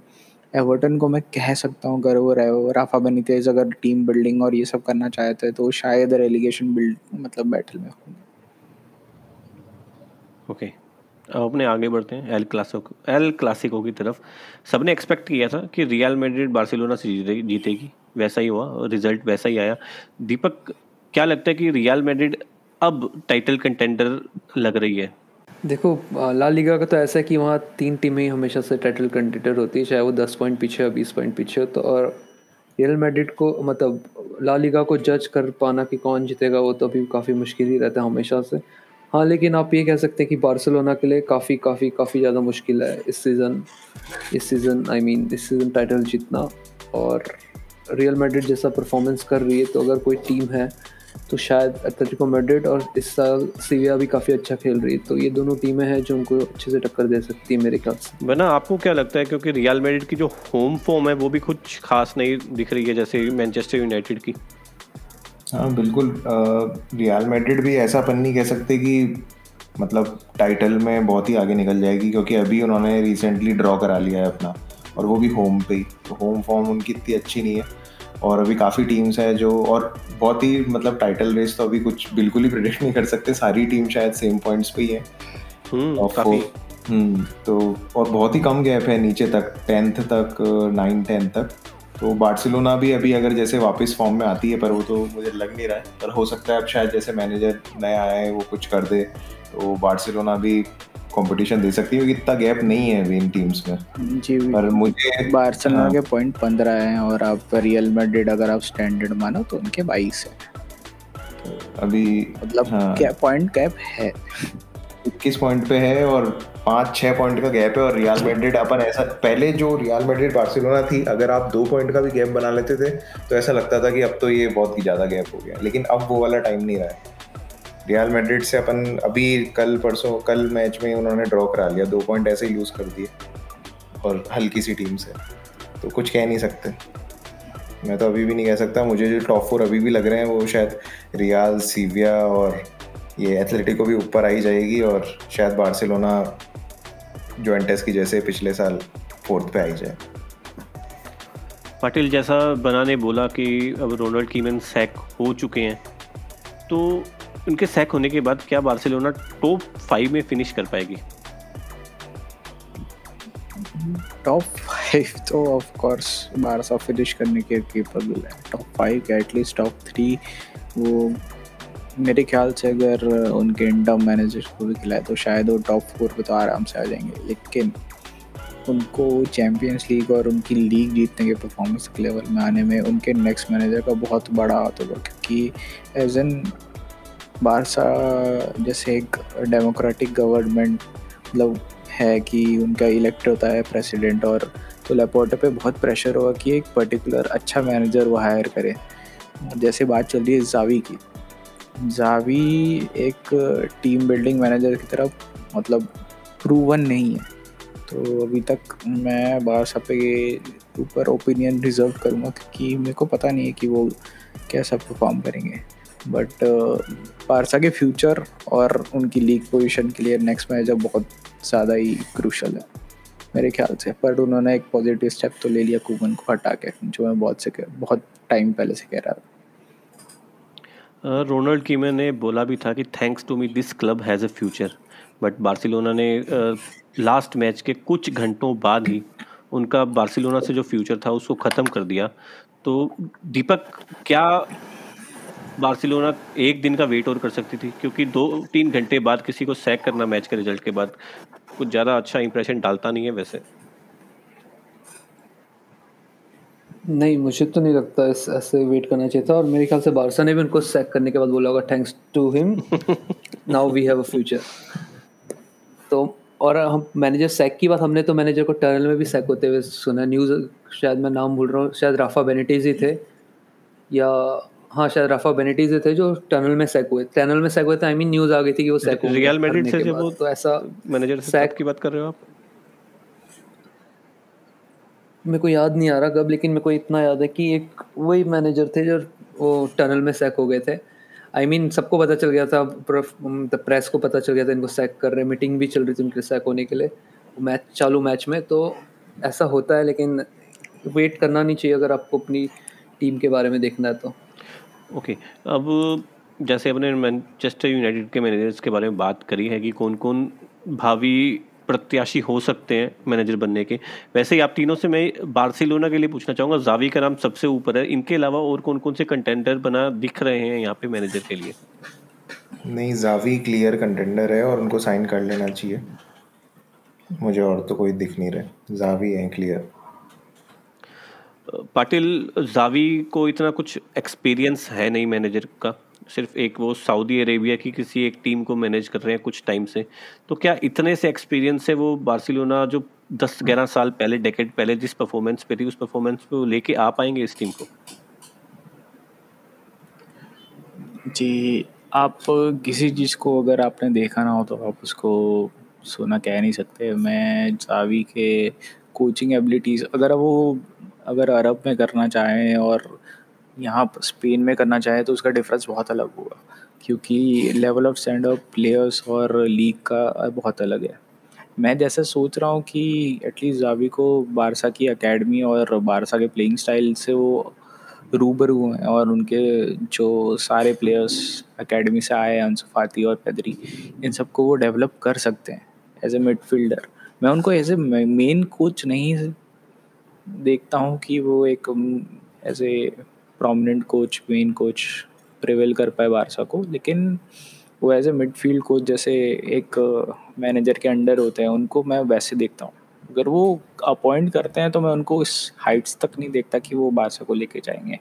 एवर्टन को मैं कह सकता हूँ, अगर वो रहे राफा बनी बनीतेज अगर टीम बिल्डिंग और ये सब करना चाहते हैं तो शायद रेलीगेशन बिल्ड मतलब बैटल में होंगे। ओके अब अपने आगे बढ़ते हैं एल क्लासिको एल क्लासिको की तरफ़। सबने एक्सपेक्ट किया था कि रियल मैड्रिड बार्सिलोना से जीतेगी, वैसा ही हुआ रिज़ल्ट वैसा ही आया। दीपक क्या लगता है कि रियल मैड्रिड अब टाइटल कंटेंडर लग रही है? देखो, ला लीगा का तो ऐसा है कि वहाँ तीन टीमें ही हमेशा से टाइटल कंटेंडर होती है, चाहे वो दस पॉइंट पीछे या बीस पॉइंट पीछे हो तो और रियल मैड्रिड को मतलब ला लीगा को जज कर पाना कि कौन जीतेगा, वो तो अभी काफ़ी मुश्किल ही रहता है हमेशा से। हाँ लेकिन आप ये कह सकते हैं कि बार्सिलोना के लिए काफ़ी काफ़ी काफ़ी ज़्यादा मुश्किल है इस सीज़न इस सीज़न आई मीन इस सीज़न टाइटल जीतना। और रियल मैड्रिड जैसा परफॉर्मेंस कर रही है तो अगर कोई टीम है तो शायद एथलेटिको मैड्रिड और इस साल सीविया भी काफ़ी अच्छा खेल रही है। तो ये दोनों टीमें हैं जो उनको अच्छे से टक्कर दे सकती है मेरे ख्याल से। बना आपको क्या लगता है? क्योंकि रियल मैड्रिड की जो होम फॉर्म है वो भी कुछ खास नहीं दिख रही है जैसे मैनचेस्टर यूनाइटेड की। हाँ बिल्कुल। रियल मैड्रिड भी ऐसा अपन नहीं कह सकते कि मतलब टाइटल में बहुत ही आगे निकल जाएगी क्योंकि अभी उन्होंने रिसेंटली ड्रॉ करा लिया है अपना और वो भी होम पे ही। तो होम फॉर्म उनकी इतनी अच्छी नहीं है। और अभी काफ़ी टीम्स है जो और बहुत ही मतलब टाइटल रेस तो अभी कुछ बिल्कुल ही प्रिडिक्ट नहीं कर सकते। सारी टीम शायद सेम पॉइंट्स पे ही है। हम्म, हम्म तो और बहुत ही कम गैप है नीचे तक टेंथ तक नाइन टेंथ तक। तो बार्सिलोना भी अभी अगर जैसे वापस फॉर्म में आती है पर वो तो मुझे लग नहीं रहा है। पर हो सकता है अब शायद जैसे मैनेजर नया आया है वो कुछ कर दे। तो बार्सिलोना भी कंपटीशन दे सकती है इतना गैप नहीं है अभी इन टीम्स में। जी पर मुझे बार्सिलोना हाँ, के पॉइंट पंद्रह हैं और आप रियल मैड्रिड अगर आप स्टैंडर्ड मानो तो उनके बाईस है। अभी मतलब हाँ, क्या पॉइंट गैप है? इक्कीस पॉइंट पे है और पाँच छः पॉइंट का गैप है और रियल मैड्रिड अपन ऐसा पहले जो रियल मैड्रिड बार्सिलोना थी अगर आप दो पॉइंट का भी गैप बना लेते थे तो ऐसा लगता था कि अब तो ये बहुत ही ज़्यादा गैप हो गया। लेकिन अब वो वाला टाइम नहीं रहा है। रियल मैड्रिड से अपन अभी कल परसों, कल मैच में उन्होंने ड्रॉ करा लिया। दो पॉइंट ऐसे ही लूज़ कर दिए। और हल्की सी टीम से। तो कुछ कह नहीं सकते। मैं तो अभी भी नहीं कह सकता। मुझे जो टॉप फोर अभी भी लग रहे हैं, वो शायद रियाल सीविया और ये एथलेटिको भी ऊपर आई जाएगी और शायद बार्सिलोना जोइंटेस की जैसे पिछले साल फोर्थ पे आई जाए। पाटिल, जैसा बना ने बोला कि अब रोनाल्ड कीमन सैक हो चुके हैं तो उनके सैक होने के बाद क्या बार्सिलोना टॉप फाइव में फिनिश कर पाएगी? टॉप फाइव तो ऑफ़ कोर्स बारसा फिनिश करने के केपेबल है। टॉप फाइव या एटलीस्ट टॉप थ्री वो मेरे ख्याल से अगर उनके इंडम मैनेजर को भी खिलाए तो शायद वो टॉप फोर पे तो आराम से आ जाएँगे। लेकिन उनको चैम्पियंस लीग और उनकी लीग जीतने के परफॉर्मेंस के लेवल में आने में उनके नेक्स्ट मैनेजर का बहुत बड़ा हाथ होगा। क्योंकि एज एन बारसा जैसे एक डेमोक्रेटिक गवर्नमेंट मतलब है कि उनका इलेक्ट होता है प्रेसिडेंट और तो लेपोर्टे पे बहुत प्रेशर होगा कि एक पर्टिकुलर अच्छा मैनेजर वो हायर करे। जैसे बात चल रही है जावी की। जावी एक टीम बिल्डिंग मैनेजर की तरफ़ मतलब प्रूवन नहीं है। तो अभी तक मैं बारसा पे ऊपर ओपिनियन रिज़र्व करूँगा क्योंकि मेरे को पता नहीं है कि वो कैसा परफॉर्म करेंगे। बट बारसा के फ्यूचर और उनकी लीग पोजीशन के लिए नेक्स्ट मैच अब बहुत ज़्यादा ही क्रूशल है, मेरे ख्याल से। पर उन्होंने एक पॉजिटिव स्टेप तो ले लिया कुमन को हटा के, जो मैं बहुत से बहुत टाइम पहले से कह रहा था। रोनाल्ड कीमन ने बोला भी था कि thanks to me this club has a future but Barcelona ने लास्ट मैच के कुछ घंटों बाद ही उनका बार्सिलोना से जो फ्यूचर था उसको ख़त्म कर दिया। तो दीपक, क्या बार्सिलोना एक दिन का वेट और कर सकती थी, क्योंकि दो तीन घंटे बाद किसी को सैक करना मैच के रिज़ल्ट के बाद कुछ ज़्यादा अच्छा इंप्रेशन डालता नहीं है वैसे। नहीं, मुझे तो नहीं लगता इस, ऐसे वेट करना चाहिए था, और मेरे ख्याल से बारसा ने भी उनको सैक करने के बाद बोला होगा thanks to him now we have a future तो और हम मैनेजर सैक की बात, हमने तो मैनेजर को टर्नल में भी सैक होते हुए सुना न्यूज़ शायद मैं नाम भूल रहा हूँ, शायद राफा बेनेटीज ही थे, या हाँ शायद राफा बेनेटीज थे जो टनल में सैक हुए टनल में सैक हुए थे आई मीन न्यूज़ आ गई थी कि वो सैक हुए रियल मैड्रिड से वो तो ऐसा मैनेजर सैक की बात कर रहे हो आप? मेरे को याद नहीं आ रहा कब लेकिन मेरे को इतना याद है कि एक वही मैनेजर थे जो वो टनल में सैक हो गए थे। आई I मीन mean, सबको पता चल गया था प्रेस को पता चल गया था इनको सैक कर रहे मीटिंग भी चल रही थी उनके सैक होने के लिए मैच चालू मैच में तो ऐसा होता है लेकिन वेट करना नहीं चाहिए अगर आपको अपनी टीम के बारे में देखना है तो। ओके, अब जैसे अपने मैनचेस्टर यूनाइटेड के मैनेजर्स के बारे में बात करी है कि कौन कौन भावी प्रत्याशी हो सकते हैं मैनेजर बनने के। वैसे ही आप तीनों से मैं बार्सिलोना के लिए पूछना चाहूँगा, जावी का नाम सबसे ऊपर है, इनके अलावा और कौन कौन से कंटेंडर बना दिख रहे हैं यहाँ पे मैनेजर के लिए? नहीं, जावी क्लियर कंटेंडर है और उनको साइन कर लेना चाहिए। मुझे और तो कोई दिख नहीं रहे जावी है क्लियर पाटिल, जावी को इतना कुछ एक्सपीरियंस है नहीं मैनेजर का। सिर्फ़ एक वो सऊदी अरेबिया की किसी एक टीम को मैनेज कर रहे हैं कुछ टाइम से। तो क्या इतने से एक्सपीरियंस है वो बार्सिलोना जो दस ग्यारह साल पहले डेकेड पहले जिस परफॉर्मेंस पे थी, उस परफॉर्मेंस पे लेके आ पाएँगे इस टीम को? जी, आप किसी चीज़ को अगर आपने देखा ना हो तो आप उसको सुना कह नहीं सकते। मैं जावी के कोचिंग एबिलिटीज़ अगर वो अगर अरब में करना चाहें और यहाँ स्पेन में करना चाहें तो उसका डिफरेंस बहुत अलग होगा, क्योंकि level of stand of players और लीग का बहुत अलग है। मैं जैसे सोच रहा हूँ कि एटलीस्ट जावी को बारसा की एकेडमी और बारसा के प्लेइंग स्टाइल से वो रूबरू हैं और उनके जो सारे प्लेयर्स एकेडमी से आए हैं अंसफाती और पैदरी इन सबको वो डेवलप कर सकते हैं एज ए मिडफील्डर मैं उनको एज ए मेन कोच नहीं देखता हूँ कि वो एक as a prominent coach main coach prevail कर पाए बारसा को। लेकिन वो एज ए मिडफील्ड कोच जैसे एक मैनेजर के अंडर होते हैं, उनको मैं वैसे देखता हूँ। अगर वो अपॉइंट करते हैं तो मैं उनको इस हाइट्स तक नहीं देखता कि वो बारसा को लेके जाएँगे।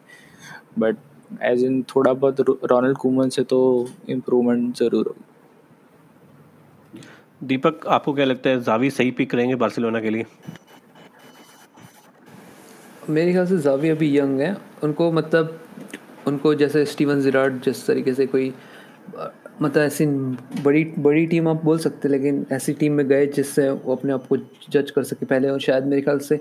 बट एज इन थोड़ा बहुत रोनल्ड कुमन से तो इम्प्रूवमेंट ज़रूर होगी। दीपक, आपको क्या लगता है, जावी सही पिक रहेंगे बार्सिलोना के लिए? मेरे ख्याल से जावी अभी यंग है। उनको मतलब उनको जैसे स्टीवन जिराड जिस तरीके से कोई मतलब ऐसी बड़ी बड़ी टीम आप बोल सकते लेकिन ऐसी टीम में गए जिससे वो अपने आप को जज कर सके पहले। और शायद मेरे ख्याल से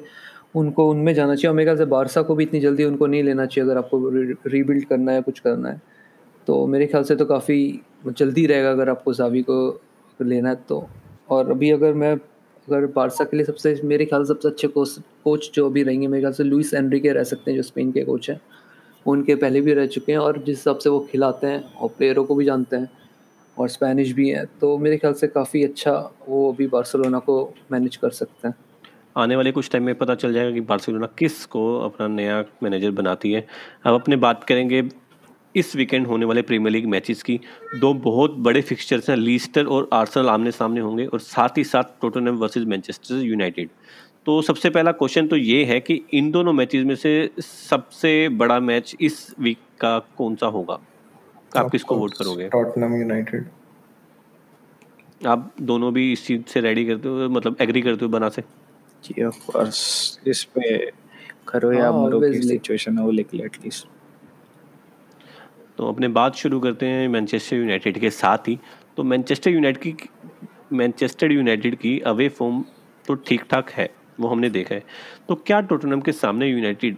उनको उनमें जाना चाहिए। और मेरे ख्याल से बारसा को भी इतनी जल्दी उनको नहीं लेना चाहिए अगर आपको रीबिल्ड करना है, कुछ करना है। तो मेरे ख्याल से तो काफ़ी जल्दी रहेगा अगर आपको जावी को लेना है तो। और अभी अगर मैं अगर बारसा के लिए सबसे, मेरे ख्याल से सबसे अच्छे कोच कोच जो अभी रहेंगे, मेरे ख्याल से लुइस एनरिके रह सकते हैं, जो स्पेन के कोच हैं। उनके पहले भी रह चुके हैं और जिस हिसाब से वो खिलाते हैं और प्लेयरों को भी जानते हैं और स्पेनिश भी हैं तो मेरे ख्याल से काफ़ी अच्छा वो अभी बार्सिलोना को मैनेज कर सकते हैं। आने वाले कुछ टाइम में पता चल जाएगा कि बार्सिलोना किस को अपना नया मैनेजर बनाती है। अब अपने बात करेंगे इस वीकेंड होने वाले प्रीमियर लीग मैचेस की दो बहुत बड़े फिक्सचर्स हैं लीस्टर और आर्सेनल आमने सामने होंगे और साथ ही साथ टोटनहम वर्सेस मैनचेस्टर यूनाइटेड तो सबसे पहला क्वेश्चन तो ये है कि इन दोनों मैचेस में से सबसे बड़ा मैच इस वीक का कौन सा होगा? आप किसको वोट करोगे? टॉटनम यूनाइटेड आप दोनों भी इस चीज़ से रेडी करते हो मतलब एग्री करते हो बना से? जी ऑफ़ कोर्स इस पे करो या हाँ, मरो की सिचुएशन है वो लिख ले एटलीस्ट तो अपने बात शुरू करते हैं मैनचेस्टर यूनाइटेड के साथ ही। तो मैनचेस्टर यूनाइटेड की मैनचेस्टर यूनाइटेड की अवे फॉर्म तो ठीक ठाक है वो हमने देखा है। तो क्या टोटनहम के सामने United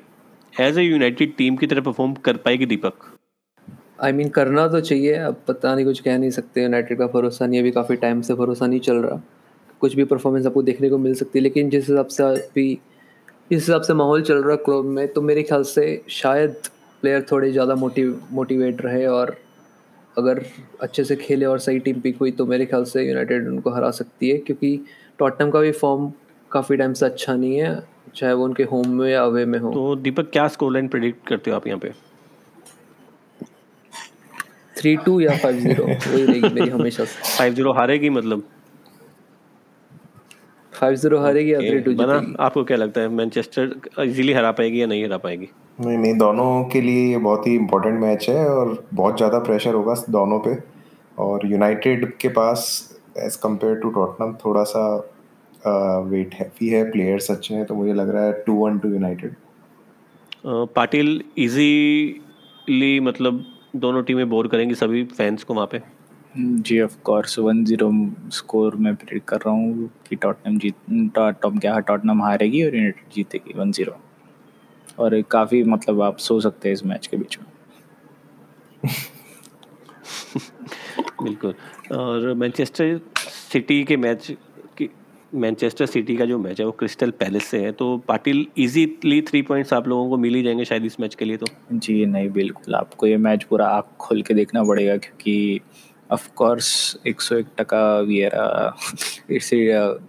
as a United team की तरह परफॉर्म कर पाएगी Deepak? I I mean mean, करना तो चाहिए अब पता नहीं कुछ कह नहीं सकते। यूनाइटेड का भरोसा नहीं अभी काफ़ी टाइम से भरोसा नहीं चल रहा। कुछ भी परफॉर्मेंस आपको देखने को मिल सकती है लेकिन जिस हिसाब से अभी जिस हिसाब से माहौल चल रहा है क्लब में तो मेरे ख्याल से शायद प्लेयर थोड़े ज़्यादा मोटिव मोटिवेट रहे और अगर अच्छे से खेले और सही टीम पिक हुई तो मेरे ख्याल से यूनाइटेड उनको हरा सकती है क्योंकि टॉटनम का भी फॉर्म काफ़ी टाइम से अच्छा नहीं है चाहे वो उनके होम में या अवे में हो। तो दीपक क्या स्कोर लाइन प्रिडिक्ट करते हो आप यहाँ पे? थ्री टू या फाइव ज़ीरो वही रहेगी मेरी हमेशा फाइव ज़ीरो हारेगी मतलब? फाइव ज़ीरो हारेगी या थ्री टू आपको क्या लगता है मैनचेस्टर इजीली हरा पाएगी या नहीं हरा पाएगी? नहीं नहीं दोनों के लिए ये बहुत ही इम्पोर्टेंट मैच है और बहुत ज़्यादा प्रेशर होगा दोनों पे। और यूनाइटेड के पास एज कंपेयर टू टॉटनम थोड़ा सा वेट हैवी है प्लेयर्स अच्छे हैं तो मुझे लग रहा है two one to United Patil easily मतलब दोनों टीमें बोर करेंगी सभी फैंस को वहाँ पे? Ji of course one zero score मैं प्रिडिक्ट कर रहा हूँ कि टॉटनम जीत टॉप क्या टॉटनम हारेगी और यूनाइटेड जीतेगी वन ज़ीरो और काफ़ी मतलब आप सो सकते हैं इस मैच के बीच में। बिल्कुल। और मैनचेस्टर सिटी के मैच की मैनचेस्टर सिटी का जो मैच है वो क्रिस्टल पैलेस से है तो पाटिल इजीली थ्री पॉइंट्स आप लोगों को मिल ही जाएँगे शायद इस मैच के लिए तो। जी नहीं बिल्कुल। आपको ये मैच पूरा आँख खोल के देखना पड़ेगा क्योंकि ऑफ़ कोर्स 101 टका वियरा इसी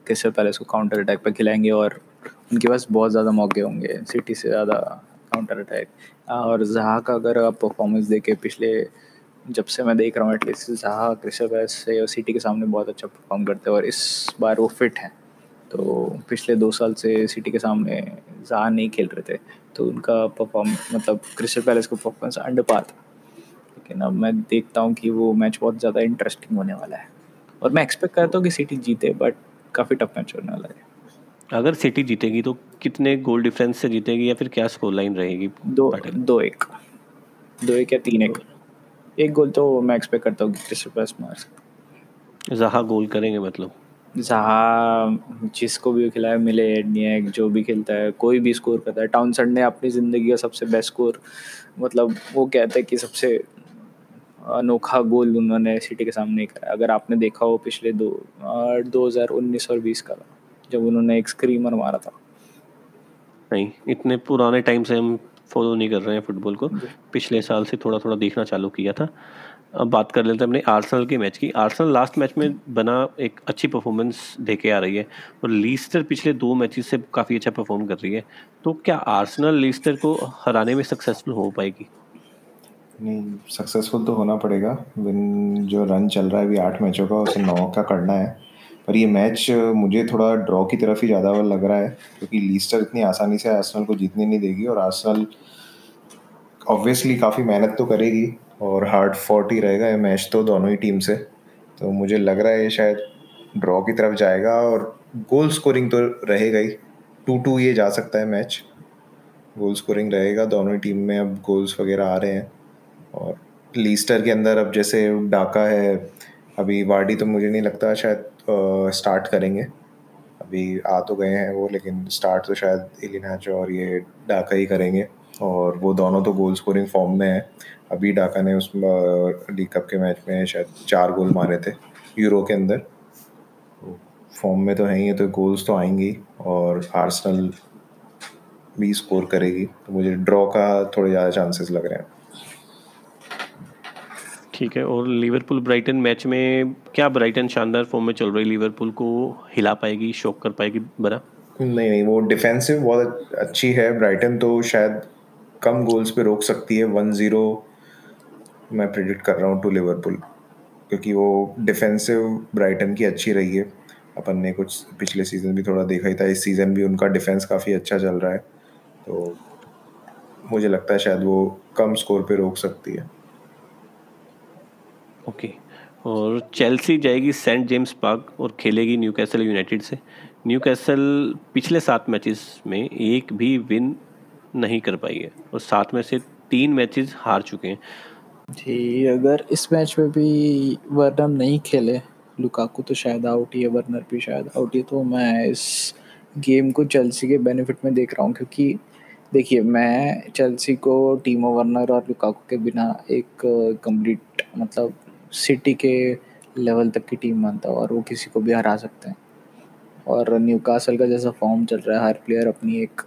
क्रिस्टल पैलेस को काउंटर अटैक पर खिलाएँगे और उनके पास बहुत ज़्यादा मौके होंगे, सिटी से ज़्यादा काउंटर अटैक और जहाँ का अगर आप परफॉर्मेंस देखे, पिछले जब से मैं देख रहा हूँ एटलीस्ट जहाँ क्रिस्टल से और सिटी के सामने बहुत अच्छा परफॉर्म करते हैं और इस बार वो फिट हैं। तो पिछले दो साल से सिटी के सामने जहाँ नहीं खेल रहे थे तो उनका परफॉर्म मतलब क्रिस्टल पैलेस का परफॉर्मेंस अंडर पार था लेकिन अब मैं देखता हूँ कि वो मैच बहुत ज़्यादा इंटरेस्टिंग होने वाला है। और मैं एक्सपेक्ट करता हूँ कि सिटी जीते बट काफ़ी टफ मैच होने वाला है। अगर सिटी जीतेगी तो कितने गोल डिफरेंस से जीतेगी या फिर क्या स्कोर लाइन रहेगी दो दो एक। दो एक या तीन एक। एक गोल तो मैं एक्सपेक्ट करता हूँ कि क्रिस्टल पैलेस मार। जहाँ गोल करेंगे मतलब? जहाँ जिसको भी खिलाया मिले एडनियक जो भी खेलता है कोई भी स्कोर करता है। टाउनसंड ने अपनी ज़िंदगी का सबसे बेस्ट स्कोर मतलब वो कहते हैं कि सबसे अनोखा गोल उन्होंने सिटी के सामने करा अगर आपने देखा हो पिछले दो दो हज़ार उन्नीस और बीस का। जब उन्होंने एक स्क्रीमर मारा था। नहीं इतने पुराने टाइम से हम फॉलो नहीं कर रहे हैं फुटबॉल को। पिछले साल से थोड़ा थोड़ा देखना चालू किया था। अब बात कर लेते हैं अपने आर्सेनल के मैच की। आर्सेनल लास्ट मैच में बना एक अच्छी परफॉर्मेंस देके आ रही है और लीस्टर पिछले दो मैचेस से काफ़ी अच्छा परफॉर्म कर रही है। तो क्या आर्सेनल लीस्टर को हराने में सक्सेसफुल हो पाएगी? नहीं सक्सेसफुल तो होना पड़ेगा। विन जो रन चल रहा है अभी आठ मैचों का उसे नौ का करना है। पर ये मैच मुझे थोड़ा ड्रॉ की तरफ़ ही ज़्यादा लग रहा है, क्योंकि लीस्टर इतनी आसानी से आर्सेनल को जीतने नहीं देगी और आर्सेनल ऑब्वियसली काफ़ी मेहनत तो करेगी और हार्ड फॉर्ट ही रहेगा ये मैच तो दोनों ही टीम से। तो मुझे लग रहा है ये शायद ड्रॉ की तरफ़ जाएगा और गोल स्कोरिंग तो रहेगा ही। टू टू ये जा सकता है मैच गोल स्कोरिंग रहेगा, दोनों ही टीम में अब गोल्स वगैरह आ रहे हैं। और लीस्टर के अंदर अब जैसे डाका है, अभी वार्डी तो मुझे नहीं लगता, शायद स्टार्ट करेंगे। अभी आ तो गए हैं वो, लेकिन स्टार्ट तो शायद इलिनाचो और ये डाका ही करेंगे। और वो दोनों तो गोल स्कोरिंग फॉर्म में है। अभी डाका ने उस लीग कप के मैच में शायद चार गोल मारे थे यूरो के अंदर। फॉर्म में तो है ही है तो गोल्स तो आएँगी और आर्सनल भी स्कोर करेगी। तो मुझे ड्रॉ का थोड़े ज़्यादा चांसेस लग रहे हैं। ठीक है। और लिवरपूल ब्राइटन मैच में क्या ब्राइटन शानदार फॉर्म में चल रही लिवरपूल को हिला पाएगी शॉक कर पाएगी बना नहीं नहीं, वो डिफेंसिव बहुत अच्छी है ब्राइटन तो शायद कम गोल्स पे रोक सकती है। वन ज़ीरो मैं प्रिडिक्ट कर रहा हूँ टू लिवरपूल क्योंकि वो डिफेंसिव ब्राइटन की अच्छी रही है। अपन ने कुछ पिछले सीज़न भी थोड़ा देखा ही था। इस सीज़न भी उनका डिफेंस काफ़ी अच्छा चल रहा है तो मुझे लगता है शायद वो कम स्कोर पे रोक सकती है। ओके। और चेल्सी जाएगी सेंट जेम्स पार्क और खेलेगी न्यू कैसल यूनाइटेड से। न्यू कैसल पिछले सात मैचेस में एक भी विन नहीं कर पाई है और सात में से तीन मैचेस हार चुके हैं। जी, अगर इस मैच में भी वर्नर नहीं खेले, लुकाकू तो शायद आउट ही है, वर्नर भी शायद आउट ही तो मैं इस गेम को चेल्सी के बेनिफिट में देख रहा हूँ, क्योंकि देखिए, मैं चेल्सी को टीमो वर्नर और लुकाकू के बिना एक कंप्लीट मतलब सिटी के लेवल तक की टीम मानता हूँ और वो किसी को भी हरा सकते हैं। और न्यूकासल का जैसा फॉर्म चल रहा है, हर प्लेयर अपनी एक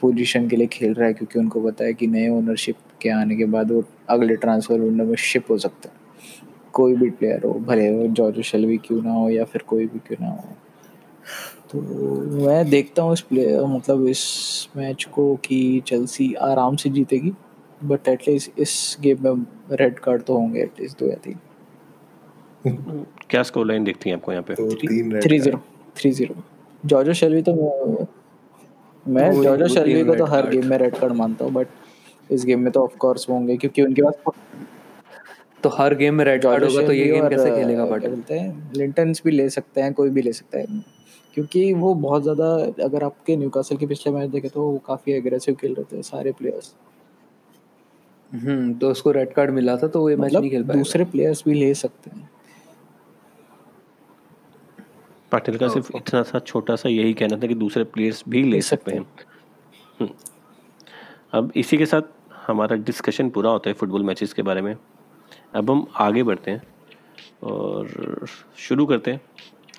पोजीशन के लिए खेल रहा है क्योंकि उनको पता है कि नए ओनरशिप के आने के बाद वो अगले ट्रांसफ़र विंडो में शिप हो सकता है। कोई भी प्लेयर हो, भले वो जॉर्जो शेल्वी क्यों ना हो या फिर कोई भी क्यों ना हो। तो मैं देखता हूँ इस प्लेयर मतलब इस मैच को कि चेल्सी आराम से जीतेगी। बट एटलीस्ट इस गेम में रेड कार्ड तो होंगे एटलीस्ट दो या तीन। क्या स्कोर लाइन देखती हैं आपको यहाँ पे? तो three card। Zero three zero Jonjo Shelvey तो मैं- जॉर्जो शेल्वी को तो हर गेम में रेड कार्ड मानता हूँ बट इस गेम में तो ऑफ़ कोर्स होंगे क्योंकि उनके पास तो हर गेम में रेड कार्ड होगा तो ये गेम कैसे खेलेगा पाटिल बोलते हैं? लिंटन्स भी ले सकते हैं कोई भी ले सकता है। क्योंकि वो बहुत ज़्यादा अगर आपके न्यूकासल के पिछले मैच देखे तो वो काफ़ी एग्रेसिव खेल रहे थे सारे प्लेयर्स हम्म तो उसको रेड कार्ड मिला था तो वो ये मैच मतलब नहीं खेल पाएगा। दूसरे प्लेयर्स भी ले सकते हैं। पाटिल का सिर्फ़ इतना सा छोटा सा यही कहना था कि दूसरे प्लेयर्स भी ले सकते हैं। हम्म। अब इसी के साथ हमारा डिस्कशन पूरा होता है फुटबॉल मैचेस के बारे में। अब हम आगे बढ़ते हैं और शुरू करते हैं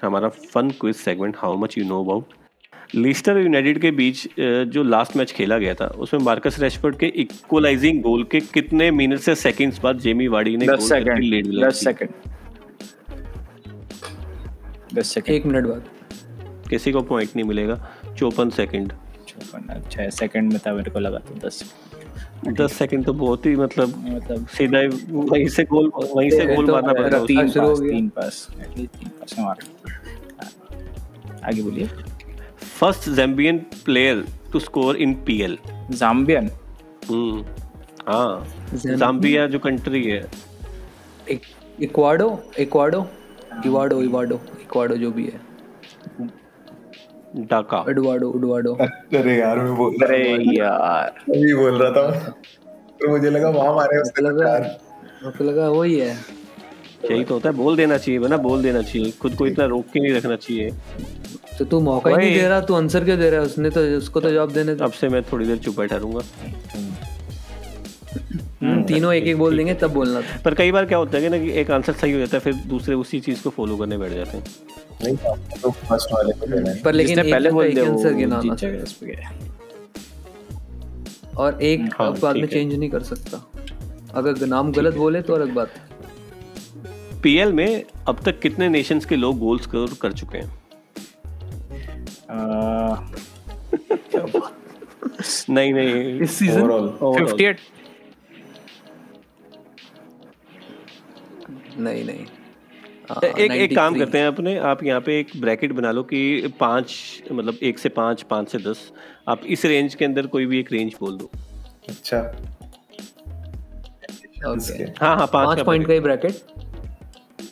हमारा fun quiz segment how much you know about Leicester और यूनाइटेड के बीच जो लास्ट मैच खेला गया था उसमें मार्कस रैशफोर्ड के इक्वलाइजिंग गोल के कितने मिनट से सेकंड्स बाद जेमी वार्डी ने दस गोल सेकंड दस सेकंड दस सेकंड एक मिनट बाद। किसी को पॉइंट नहीं मिलेगा। चौपन सेकंड चौपन अच्छा सेकंड में था मेरे को लगा था दस। दस सेकंड तो बहुत ही मतलब मतलब सीधा ही वहीं से गोल वहीं से गोल मारना पड़ता है तीन पास तीन पास एटलीस्ट तीन पास हमारा आगे बोलिए। First Zambian player to score in PL Zambian हाँ जाम्बिया जो कंट्री है. इक्वाडो इक्वाडो इवाडो इवाडो इक्वाडो जो भी है. ढाका एडवाडो उडवाडो अरे यार मैं बोल अरे यार। वही बोल रहा था। तो मुझे लगा वहाँ मारे उसने लगा यार। मेरे को लगा वही है। यही तो होता है। बोल देना चाहिए ना बोल देना चाहिए। खुद को इतना रोक के नहीं रखना चाहिए। तो तू मौका ही नहीं दे रहा तू आंसर क्यों दे रहा है? उसने तो उसको तो जवाब देने दो। अब से मैं थोड़ी देर चुप बैठा रहूँगा। हम्म, तीनों एक एक बोल देंगे तब बोलना पर कई बार क्या होता है कि ना कि एक आंसर सही हो जाता है फिर दूसरे उसी चीज़ को फॉलो करने बैठ जाते हैं। नहीं तो फ़र्स्ट वाले को देना पर लेकिन पहले बोल दिया आंसर गिनाना और एक हाँ, बाद में चेंज नहीं कर सकता। अगर नाम गलत बोले तो अलग बात। है पीएल में अब तक कितने नेशंस के लोग गोल स्कोर कर चुके हैं? नहीं नहीं इस सीज़न ओवरऑल फिफ्टी एट नहीं नहीं. हाँ, एक एक काम करते हैं अपने आप यहाँ पे एक ब्रैकेट बना लो कि पाँच मतलब एक से पाँच पाँच से दस. आप इस रेंज के अंदर कोई भी एक रेंज बोल दो। अच्छा। ओके हाँ हाँ पाँच पॉइंट का ही ब्रैकेट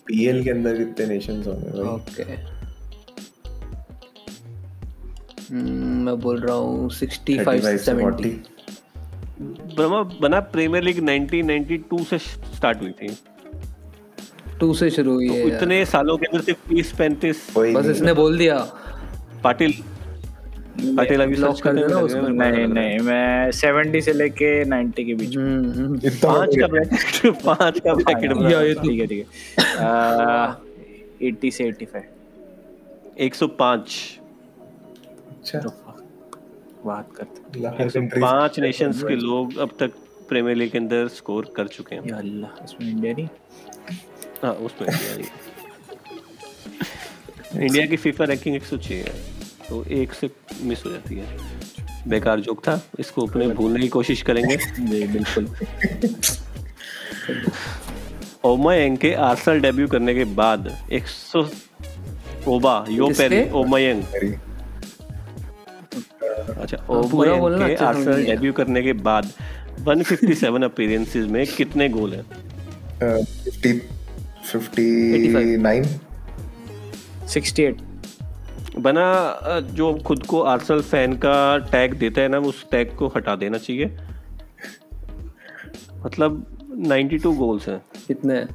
पीएल के अंदर कितने नेशंस होंगे ओके मैं बोल रहा हूँ सिक्सटी फाइव सेवेंटी 40 बना प्रीमियर लीग 1992 से स्टार्ट हुई थी। टू से शुरू हुई है इतने सालों के अंदर सिर्फ़ तीस पैंतीस बस इसने बोल दिया। पाटिल पाटिल अभी सर्च कर देना उसमें। नहीं नहीं मैं सेवेंटी से लेके नाइन्टी के बीच में। हम्म, हम्म। पाँच का ब्रैकेट पाँच का ब्रैकेट तो ठीक है ठीक है। एट्टी से एट्टी फाइव 105 अच्छा। बात करते पाँच नेशंस के लोग अब तक प्रीमियर लीग के अंदर स्कोर कर चुके हैं। या अल्लाह इसमें इंडिया नहीं? हाँ उसमें इंडिया नहीं। इंडिया की फीफा रैंकिंग 106 है तो एक से मिस हो जाती है। बेकार जोक था इसको अपने भूलने की कोशिश करेंगे। जी बिल्कुल। ओमा एंग के आर्सेनल डेब्यू करने के बाद 100 ओबा यो पेरी ओमायंग अच्छा पूरा बोलना ओमायंग के आर्सेनल डेब्यू करने के बाद 157 अपीयरेंसेस में कितने गोल हैं? फिफ्टी फिफ्टी नाइन 68 बना जो खुद को आर्सेनल फ़ैन का टैग देता है ना उस टैग को हटा देना चाहिए। मतलब 92 गोल्स हैं। कितने? हैं?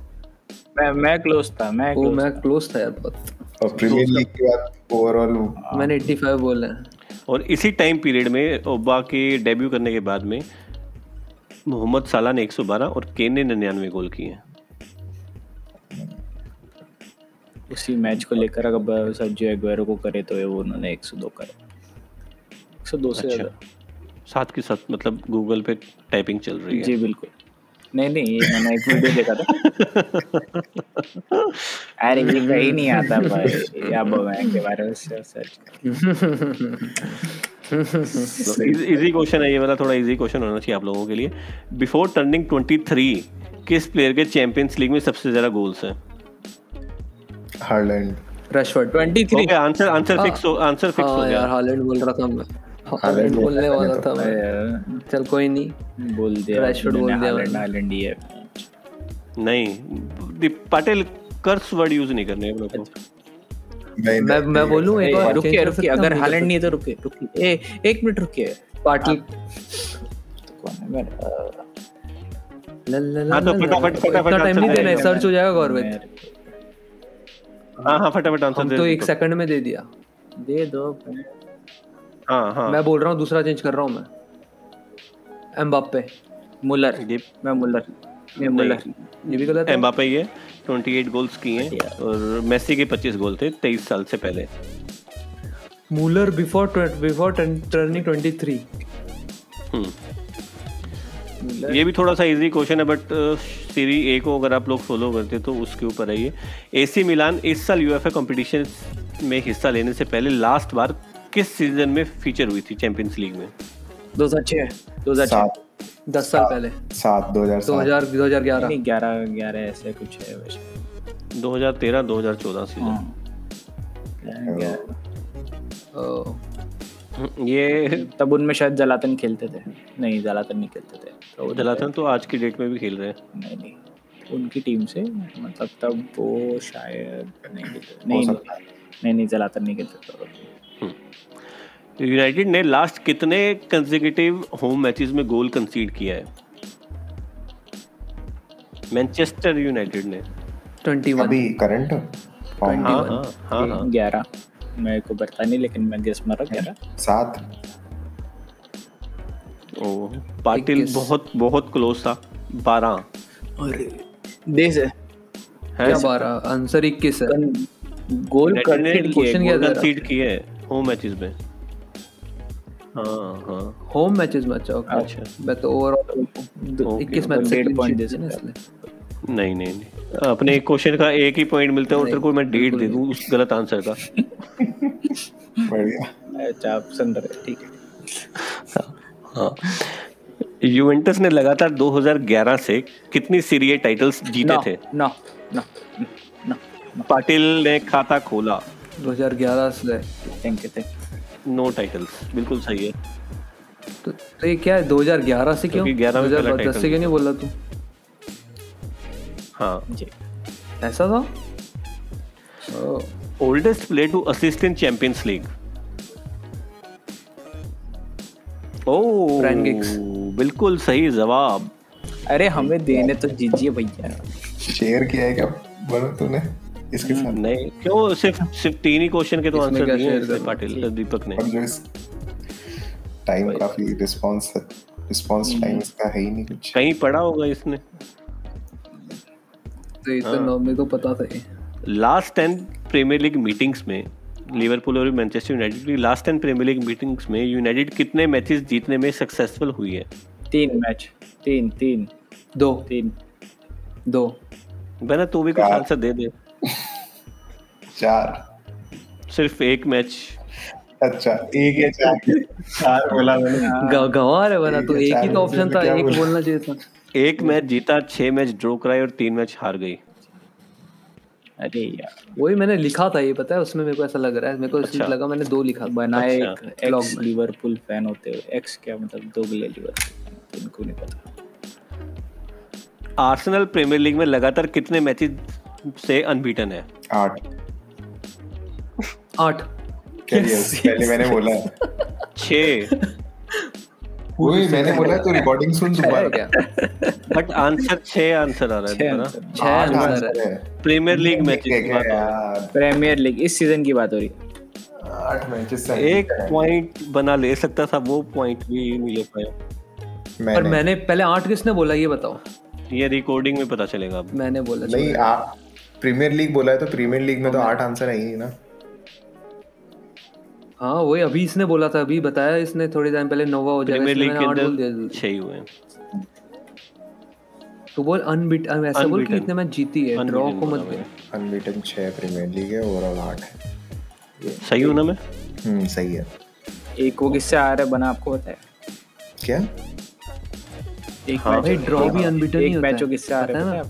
मैं मैं क्लोज था मैं वो मैं क्लोज था यार बहुत। और प्रीमियर लीग के बाद ओवरऑल मैंने 85 बोले हैं। और इसी टाइम पीरियड में ओबा के डेब्यू करने के बाद में मोहम्मद साला ने 112 और केन ने 99 गोल किए हैं। उसी मैच को लेकर अगर सर्जियो एग्वेरो को करे तो ये वो उन्होंने 102 करे। 102 से अच्छा। साथ के साथ मतलब गूगल पे टाइपिंग चल रही है। जी बिल्कुल। नहीं नहीं मैंने एक वीडियो देखा था। अरे ये कहीं नहीं आता भाई। या बोमैन के बारे में सर्च इजी क्वेश्चन है ये वाला थोड़ा इजी क्वेश्चन होना चाहिए आप लोगों के लिए। बिफोर टर्निंग 23 किस प्लेयर के चैंपियंस लीग में सबसे ज़्यादा गोल्स हैं? Haaland Rashford 23 okay answer answer fix हो आंसर फिक्स हो हाँ गया। यार हालैंड बोल रहा था मैं। हालैंड बोलने वाला था मैं। चल कोई नहीं। बोल दिया Rashford बोल दिया हालैंड हालैंड ही है। नहीं पाटिल कर्स वर्ड यूज़ नहीं करने हैं हम लोग को नहीं मैं मैं बोलूँ एक बार? रुकिए रुकिए। हूँ? अगर हालैंड नहीं है तो रुकिए रुकिए। ए एक मिनट रुकिए। पाटिल। कौन है? मैं ल- ल- ल- हाँ, तो फटाफट- फटाफट टाइम नहीं देना है। सर्च हो जाएगा गौरवित मैं- हाँ हाँ फटाफट आंसर दे तो। एक सेकंड में दे दिया। दे दो हाँ हाँ। मैं बोल रहा हूँ दूसरा चेंज कर रहा हूँ मैं। एम्बाप्पे। मुलर ये मैं मुलर मुलर ये भी गलत है? एम्बापे ये 28 गोल्स किए हैं और मेसी के 25 गोल थे 23 साल से पहले। मूलर बिफोर बिफोर टर्निंग 23 हम्म। ये भी थोड़ा सा इजी क्वेश्चन है बट सीरी ए को अगर आप लोग फॉलो करते तो उसके ऊपर है ये। एसी मिलान इस साल यूएफए कंपटीशन में हिस्सा लेने से पहले लास्ट बार किस सीज़न में फीचर हुई थी चैंपियंस लीग में? 2006 2006 सात। दस साल पहले। सात दो हज़ार सात। 2000 2011 नहीं 11 11 ऐसे कुछ है वैसे। 2013 2014 सीज़न हाँ। ग्यारह। ओ, हम्म, ये तब उनमें शायद जलातन खेलते थे। नहीं जलातन नहीं खेलते थे। तो जलाथन तो आज की डेट में भी खेल रहे हैं। नहीं नहीं। उनकी टीम से मतलब तब वो शायद नहीं खेलते हो नहीं नहीं नहीं जलातन नहीं खेलते थे। यूनाइटेड ने लास्ट कितने कंसेक्यूटिव होम मैचेस में गोल कंसीड किया है? मैनचेस्टर यूनाइटेड ने। 21 अभी करंट हाँ? हाँ हाँ हाँ ग्यारह। मेरे को पता नहीं लेकिन मैं गेस मारा ग्यारह। सात। ओ पाटिल बहुत बहुत क्लोज था। बारह। अरे देश है है? क्या बारह? आंसर 21 है। गोल कंसीड किए था कंसीड किए होम मैचेस में। होम मैचेस में अच्छा ओके अच्छा। मैं तो ओवरऑल 21 मैच से डेढ़ clean दे सकता इसलिए। नहीं नहीं नहीं। अपने क्वेश्चन का एक ही पॉइंट मिलता है और तेरे को मैं डेट दे दूँ उस गलत आंसर का। बढ़िया। अच्छा आप सुन रहे ठीक है। हाँ। यूवेंटस ने लगातार 2011 से कितनी सीरिया टाइटल्स जीते थे? नो नो नो पाटिल ने खाता खोला। 2011 से। Thank you thank no titles बिल्कुल सही है। तो, तो ये क्या है 2011 से क्यों? क्योंकि 11 में 2010 से क्यों नहीं बोला तू? हाँ जी। ऐसा था? Oldest player to assist in Champions League ओ। बिल्कुल सही जवाब। अरे हमें देने तो दीजिए भैया। शेयर किया है क्या? बोलो तूने। इसके साथ। नहीं क्यों? सिर्फ़ सिर्फ़ तीन ही क्वेश्चन के तो आंसर दिए हैं पाटिल दीपक ने। और जो इस टाइम काफ़ी रिस्पांस रिस्पांस टाइम इसका है ही नहीं कुछ। कहीं पढ़ा होगा इसने। तो ये हाँ। तो नौ मेरे को पता था last ten premier league meetings में लिवरपूल और मैनचेस्टर यूनाइटेड की last ten premier league meetings में यूनाइटेड कितने मैचेस जीतने में सक्सेसफुल हुई है? तीन मैच तीन तीन दो तीन दो। मैंने तो भी कुछ आंसर दे दे। चार। सिर्फ़ एक मैच। अच्छा एक या चार। चार बोला मैंने ग- गंवा रहे बना तो एक ही तो ऑप्शन था एक बोलना चाहिए था। एक मैच जीता छह मैच ड्रॉ कराए और तीन मैच हार गई। अरे यार वही मैंने लिखा था ये पता है उसमें मेरे को ऐसा लग रहा है मेरे को अच्छा। लगा मैंने दो लिखा बनाए अच्छा, एक एक्स लिवरपूल फ़ैन होते हुए एक्स क्या मतलब दोगले लिवरपूल फ़ैन इनको नहीं पता। आर्सेनल प्रीमियर लीग में लगातार कितने मैचेस से अनबीटन है। आठ। आठ। पहले मैंने बोला छह। वही मैंने बोला तो रिकॉर्डिंग सुन दोबारा बट आंसर छह आंसर आ रहा है छह ना आंसर छह आंसर आंसर है। Premier league matches premier league इस सीज़न की बात हो रही है। आठ मैचेस एक पॉइंट बना ले सकता था वो पॉइंट भी नहीं ले पाया। पर मैंने मैंने पहले आठ किसने बोला ये बताओ। ये रिकॉर्डिंग में पता चलेगा मैंने बोला नहीं आ प्रीमियर लीग बोला है तो प्रीमियर लीग में तो आठ आंसर है ना? हाँ वही अभी इसने बोला था अभी बताया इसने थोड़ी टाइम पहले नोवा हो जाएगा प्रीमियर लीग के अंदर छह हुए तो बोल अनबीट ऐसा बोल कि इतने मैच जीती है ड्रॉ को मत दे। अनबीटन छह प्रीमियर लीग है ओवरऑल आठ है। सही हूँ ना मैं? हम्म सही है। एक वो किससे आ रहा है बना आपको पता है? क्या? एक हाँ, भाई ड्रॉ भी अनबीटन ही एक होता मैच है किससे आ रहा है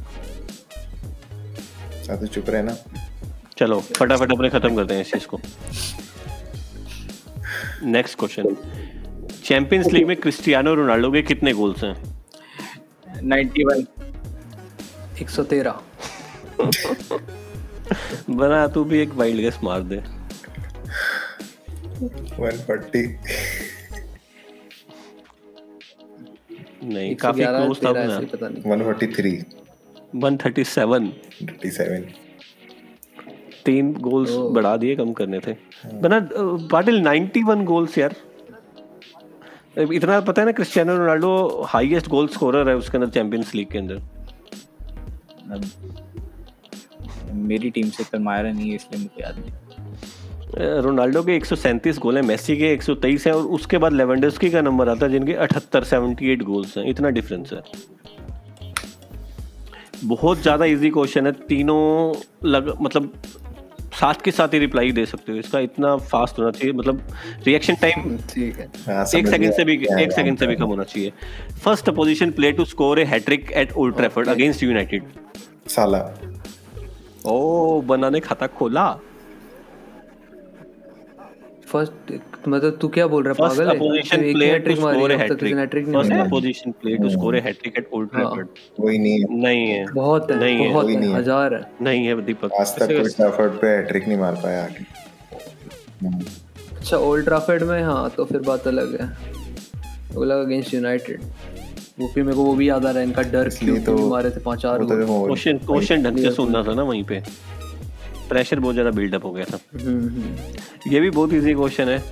ना? हाँ तो चुप रहे ना चलो फटाफट अपने खत्म करते हैं इस चीज़ को। नेक्स्ट क्वेश्चन चैंपियंस लीग में क्रिस्टियानो रोनाल्डो के कितने गोल्स हैं? 91 113 बना तू भी एक वाइल्ड गेस मार दे। 140 नहीं काफ़ी क्लोज था 13 बना ऐसे पता नहीं। 143 137. 37 तीन गोल्स बढ़ा दिए कम करने थे। बना पाटिल 91 गोल्स यार। इतना पता है ना Cristiano Ronaldo highest goal scorer है उसके अंदर चैंपियंस लीग के अंदर। मेरी टीम से कल मारा नहीं है इसलिए मुझे याद नहीं। रोनाल्डो के 137 गोल हैं मेसी के 123 हैं और उसके बाद लेवेंडोस्की का नंबर आता है जिनके 78 78 गोल्स हैं। इतना डिफरेंस है। बहुत ज़्यादा इजी क्वेश्चन है। तीनों लग मतलब साथ के साथ ही रिप्लाई दे सकते हो। इसका इतना फास्ट होना चाहिए। मतलब रिएक्शन टाइम ठीक है। हाँ, एक सेकंड से भी एक सेकंड से भी कम होना चाहिए। First opposition play to score a hat-trick at Old Trafford against United साला। ओ बना ने खाता खोला। फ़र्स्ट मतलब तू क्या बोल रहा है? पागल है? अपोजिशन एक प्ले टू स्कोर ए है अब किसी ने हैट्रिक फ़र्स्ट मारी। Opposition play to score a hat-trick at Old Trafford वही नहीं है। नहीं है। बहुत है नहीं है, बहुत है नहीं है। हज़ार है। नहीं है दीपक। आज तक कोई ट्रैफर्ड पे हैट्रिक नहीं मार पाया आगे। अच्छा ओल्ड ट्राफर्ड में हाँ तो फिर बात अलग है। वो लगा अगेंस्ट यूनाइटेड वो फिर मेरे को वो भी याद आ रहा है इनका डर क्यों तो मारे थे पाँच चार तो क्वेश्चन क्वेश्चन ढंग से सुनना था ना वहीं पे। प्रेशर बहुत ज़्यादा बिल्डअप हो गया था। हम्म, हम्म। ये भी बहुत इजी क्वेश्चन है।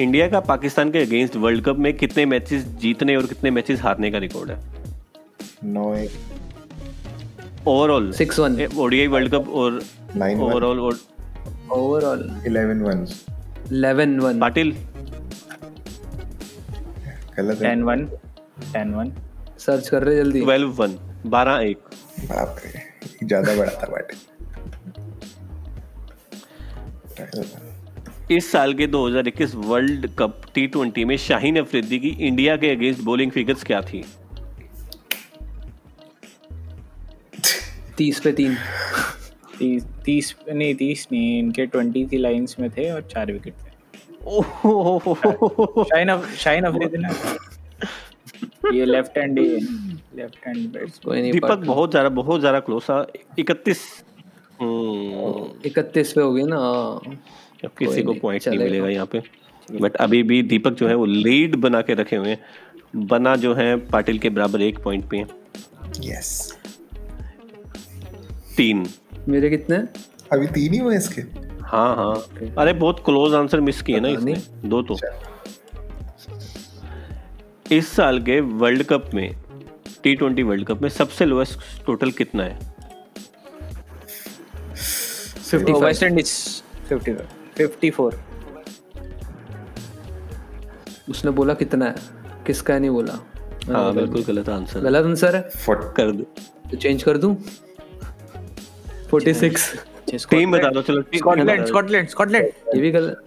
इंडिया का पाकिस्तान के अगेंस्ट वर्ल्ड कप में कितने मैचेस जीतने और कितने मैचेस हारने का रिकॉर्ड है? नौ एक। Overall six one ODI world cup और overall overall eleven one eleven one Patil 10 1 10 1 search कर रहे जल्दी। 12 वन 12 एक। बाप रे ज़्यादा बड़ा था बट इस साल के 2021 वर्ल्ड कप टी में शाहीन अफरीदी की इंडिया के अगेंस्ट बॉलिंग फिगर्स क्या थी? तीस पे तीन। तीस तीस नहीं तीस नहीं इनके ट्वेंटी की लाइंस में थे और चार विकेट थे। शाइन अफ शाइन अफरीदी ना? ये लेफ़्ट हैंड ही लेफ़्ट हैंड बैट्स कोई नहीं दीपक बहुत ज़्यादा बहुत ज़्यादा क्लोज था। इकतीस इकतीस पे हो गई ना हाँ। अब किसी को पॉइंट नहीं मिलेगा यहाँ पे। बट अभी भी दीपक जो है वो लीड बना के रखे हुए हैं। बना जो है पाटिल के बराबर एक पॉइंट पे है। यस तीन। मेरे कितने? अभी तीन ही हुए इसके? हाँ हाँ। अरे बहुत क्लोज आंसर मिस किए ना इसने। दो तो। इस साल के वर्ल्ड कप में टी ट्वेंटी वर्ल्ड कप में सबसे लोएस्ट टोटल कितना है? फिफ्टी वेस्ट इंडीज 50 54 उसने बोला कितना है? किसका है नहीं बोला? हाँ बिल्कुल गलत आंसर गलत आंसर है? फोर्ट कर दो। तो चेंज कर दूँ? फोर्टी सिक्स टीम बता दो चलो स्कॉटलैंड स्कॉटलैंड स्कॉटलैंड ये भी गलत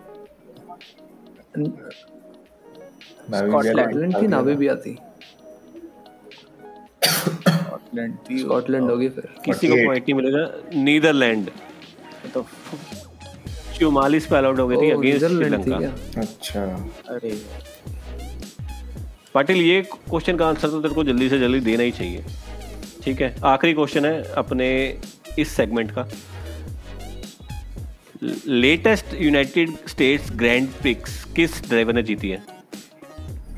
स्कॉटलैंड की थी स्कॉटलैंड थी स्कॉटलैंड होगी फिर। किसी को पॉइंट नहीं मिलेगा। नीदरलैंड तो चौवालीस पे आउट हो गई थी अगेंस्ट श्रीलंका। अच्छा। अरे। पाटिल ये क्वेश्चन का आंसर तो तेरे को जल्दी से जल्दी देना ही चाहिए। ठीक है? आखिरी क्वेश्चन है अपने इस सेगमेंट का। Latest United States Grand Prix किस ड्राइवर ने जीती है?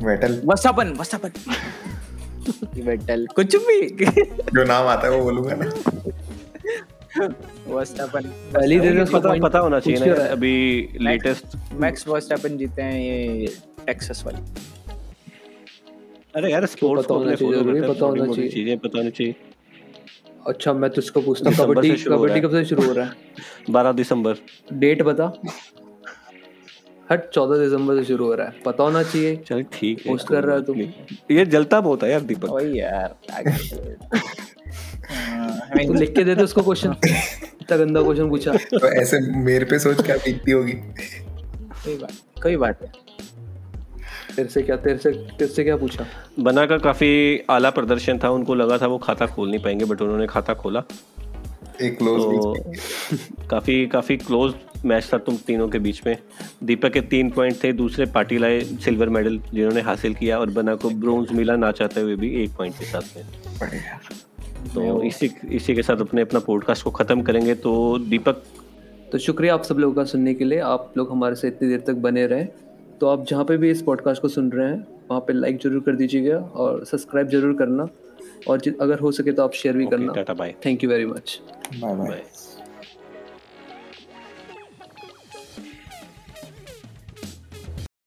वेटल वसापन वसापन। वेटल कुछ भी। जो नाम आता है वो बोलूँगा ना। वस्टापन पहली दे दे पता पता होना चाहिए ना? अभी लेटेस्ट मैक्स वस्टापन जीते हैं ये टेक्सास वाली। अरे यार स्पोर्ट्स को अपने फॉलो करते हैं पता होना चाहिए। चीज़ें पता होनी चाहिए। अच्छा मैं तुझको पूछता हूँ कबड्डी कबड्डी कब से शुरू हो रहा है? बारह दिसंबर। डेट बता। हट चौदह दिसंबर से शुरू हो रहा है। पता होना चाहिए। चल ठीक है Post कर रहा है तू। ये जलता बहुत है यार दीपक। वही यार तू लिख के दे दे उसको क्वेश्चन इतना गंदा क्वेश्चन पूछा. तो ऐसे मेरे पे सोच क्या बीतती होगी। कोई बात कोई बात है तेरे से क्या तेरे से तेरे से क्या पूछा? बना का काफ़ी आला प्रदर्शन था उनको लगा था वो खाता खोल नहीं पाएँगे बट उन्होंने खाता खोला। एक क्लोज तो काफ़ी काफ़ी क्लोज मैच था तुम तीनों के बीच में। दीपक के तीन पॉइंट थे दूसरे पाटिल आए सिल्वर मेडल जिन्होंने हासिल किया और बना को ब्रोंज मिला ना चाहते हुए भी एक पॉइंट के साथ में। तो इसी इसी के साथ अपने अपना पॉडकास्ट को खत्म करेंगे। तो दीपक। तो शुक्रिया आप सब लोगों का सुनने के लिए। आप लोग हमारे से इतनी देर तक बने रहे। तो आप जहाँ पे भी इस पॉडकास्ट को सुन रहे हैं वहाँ पे लाइक ज़रूर कर दीजिएगा और सब्सक्राइब ज़रूर करना। और अगर हो सके तो आप शेयर भी okay, करना। Tata bye thank you very much bye bye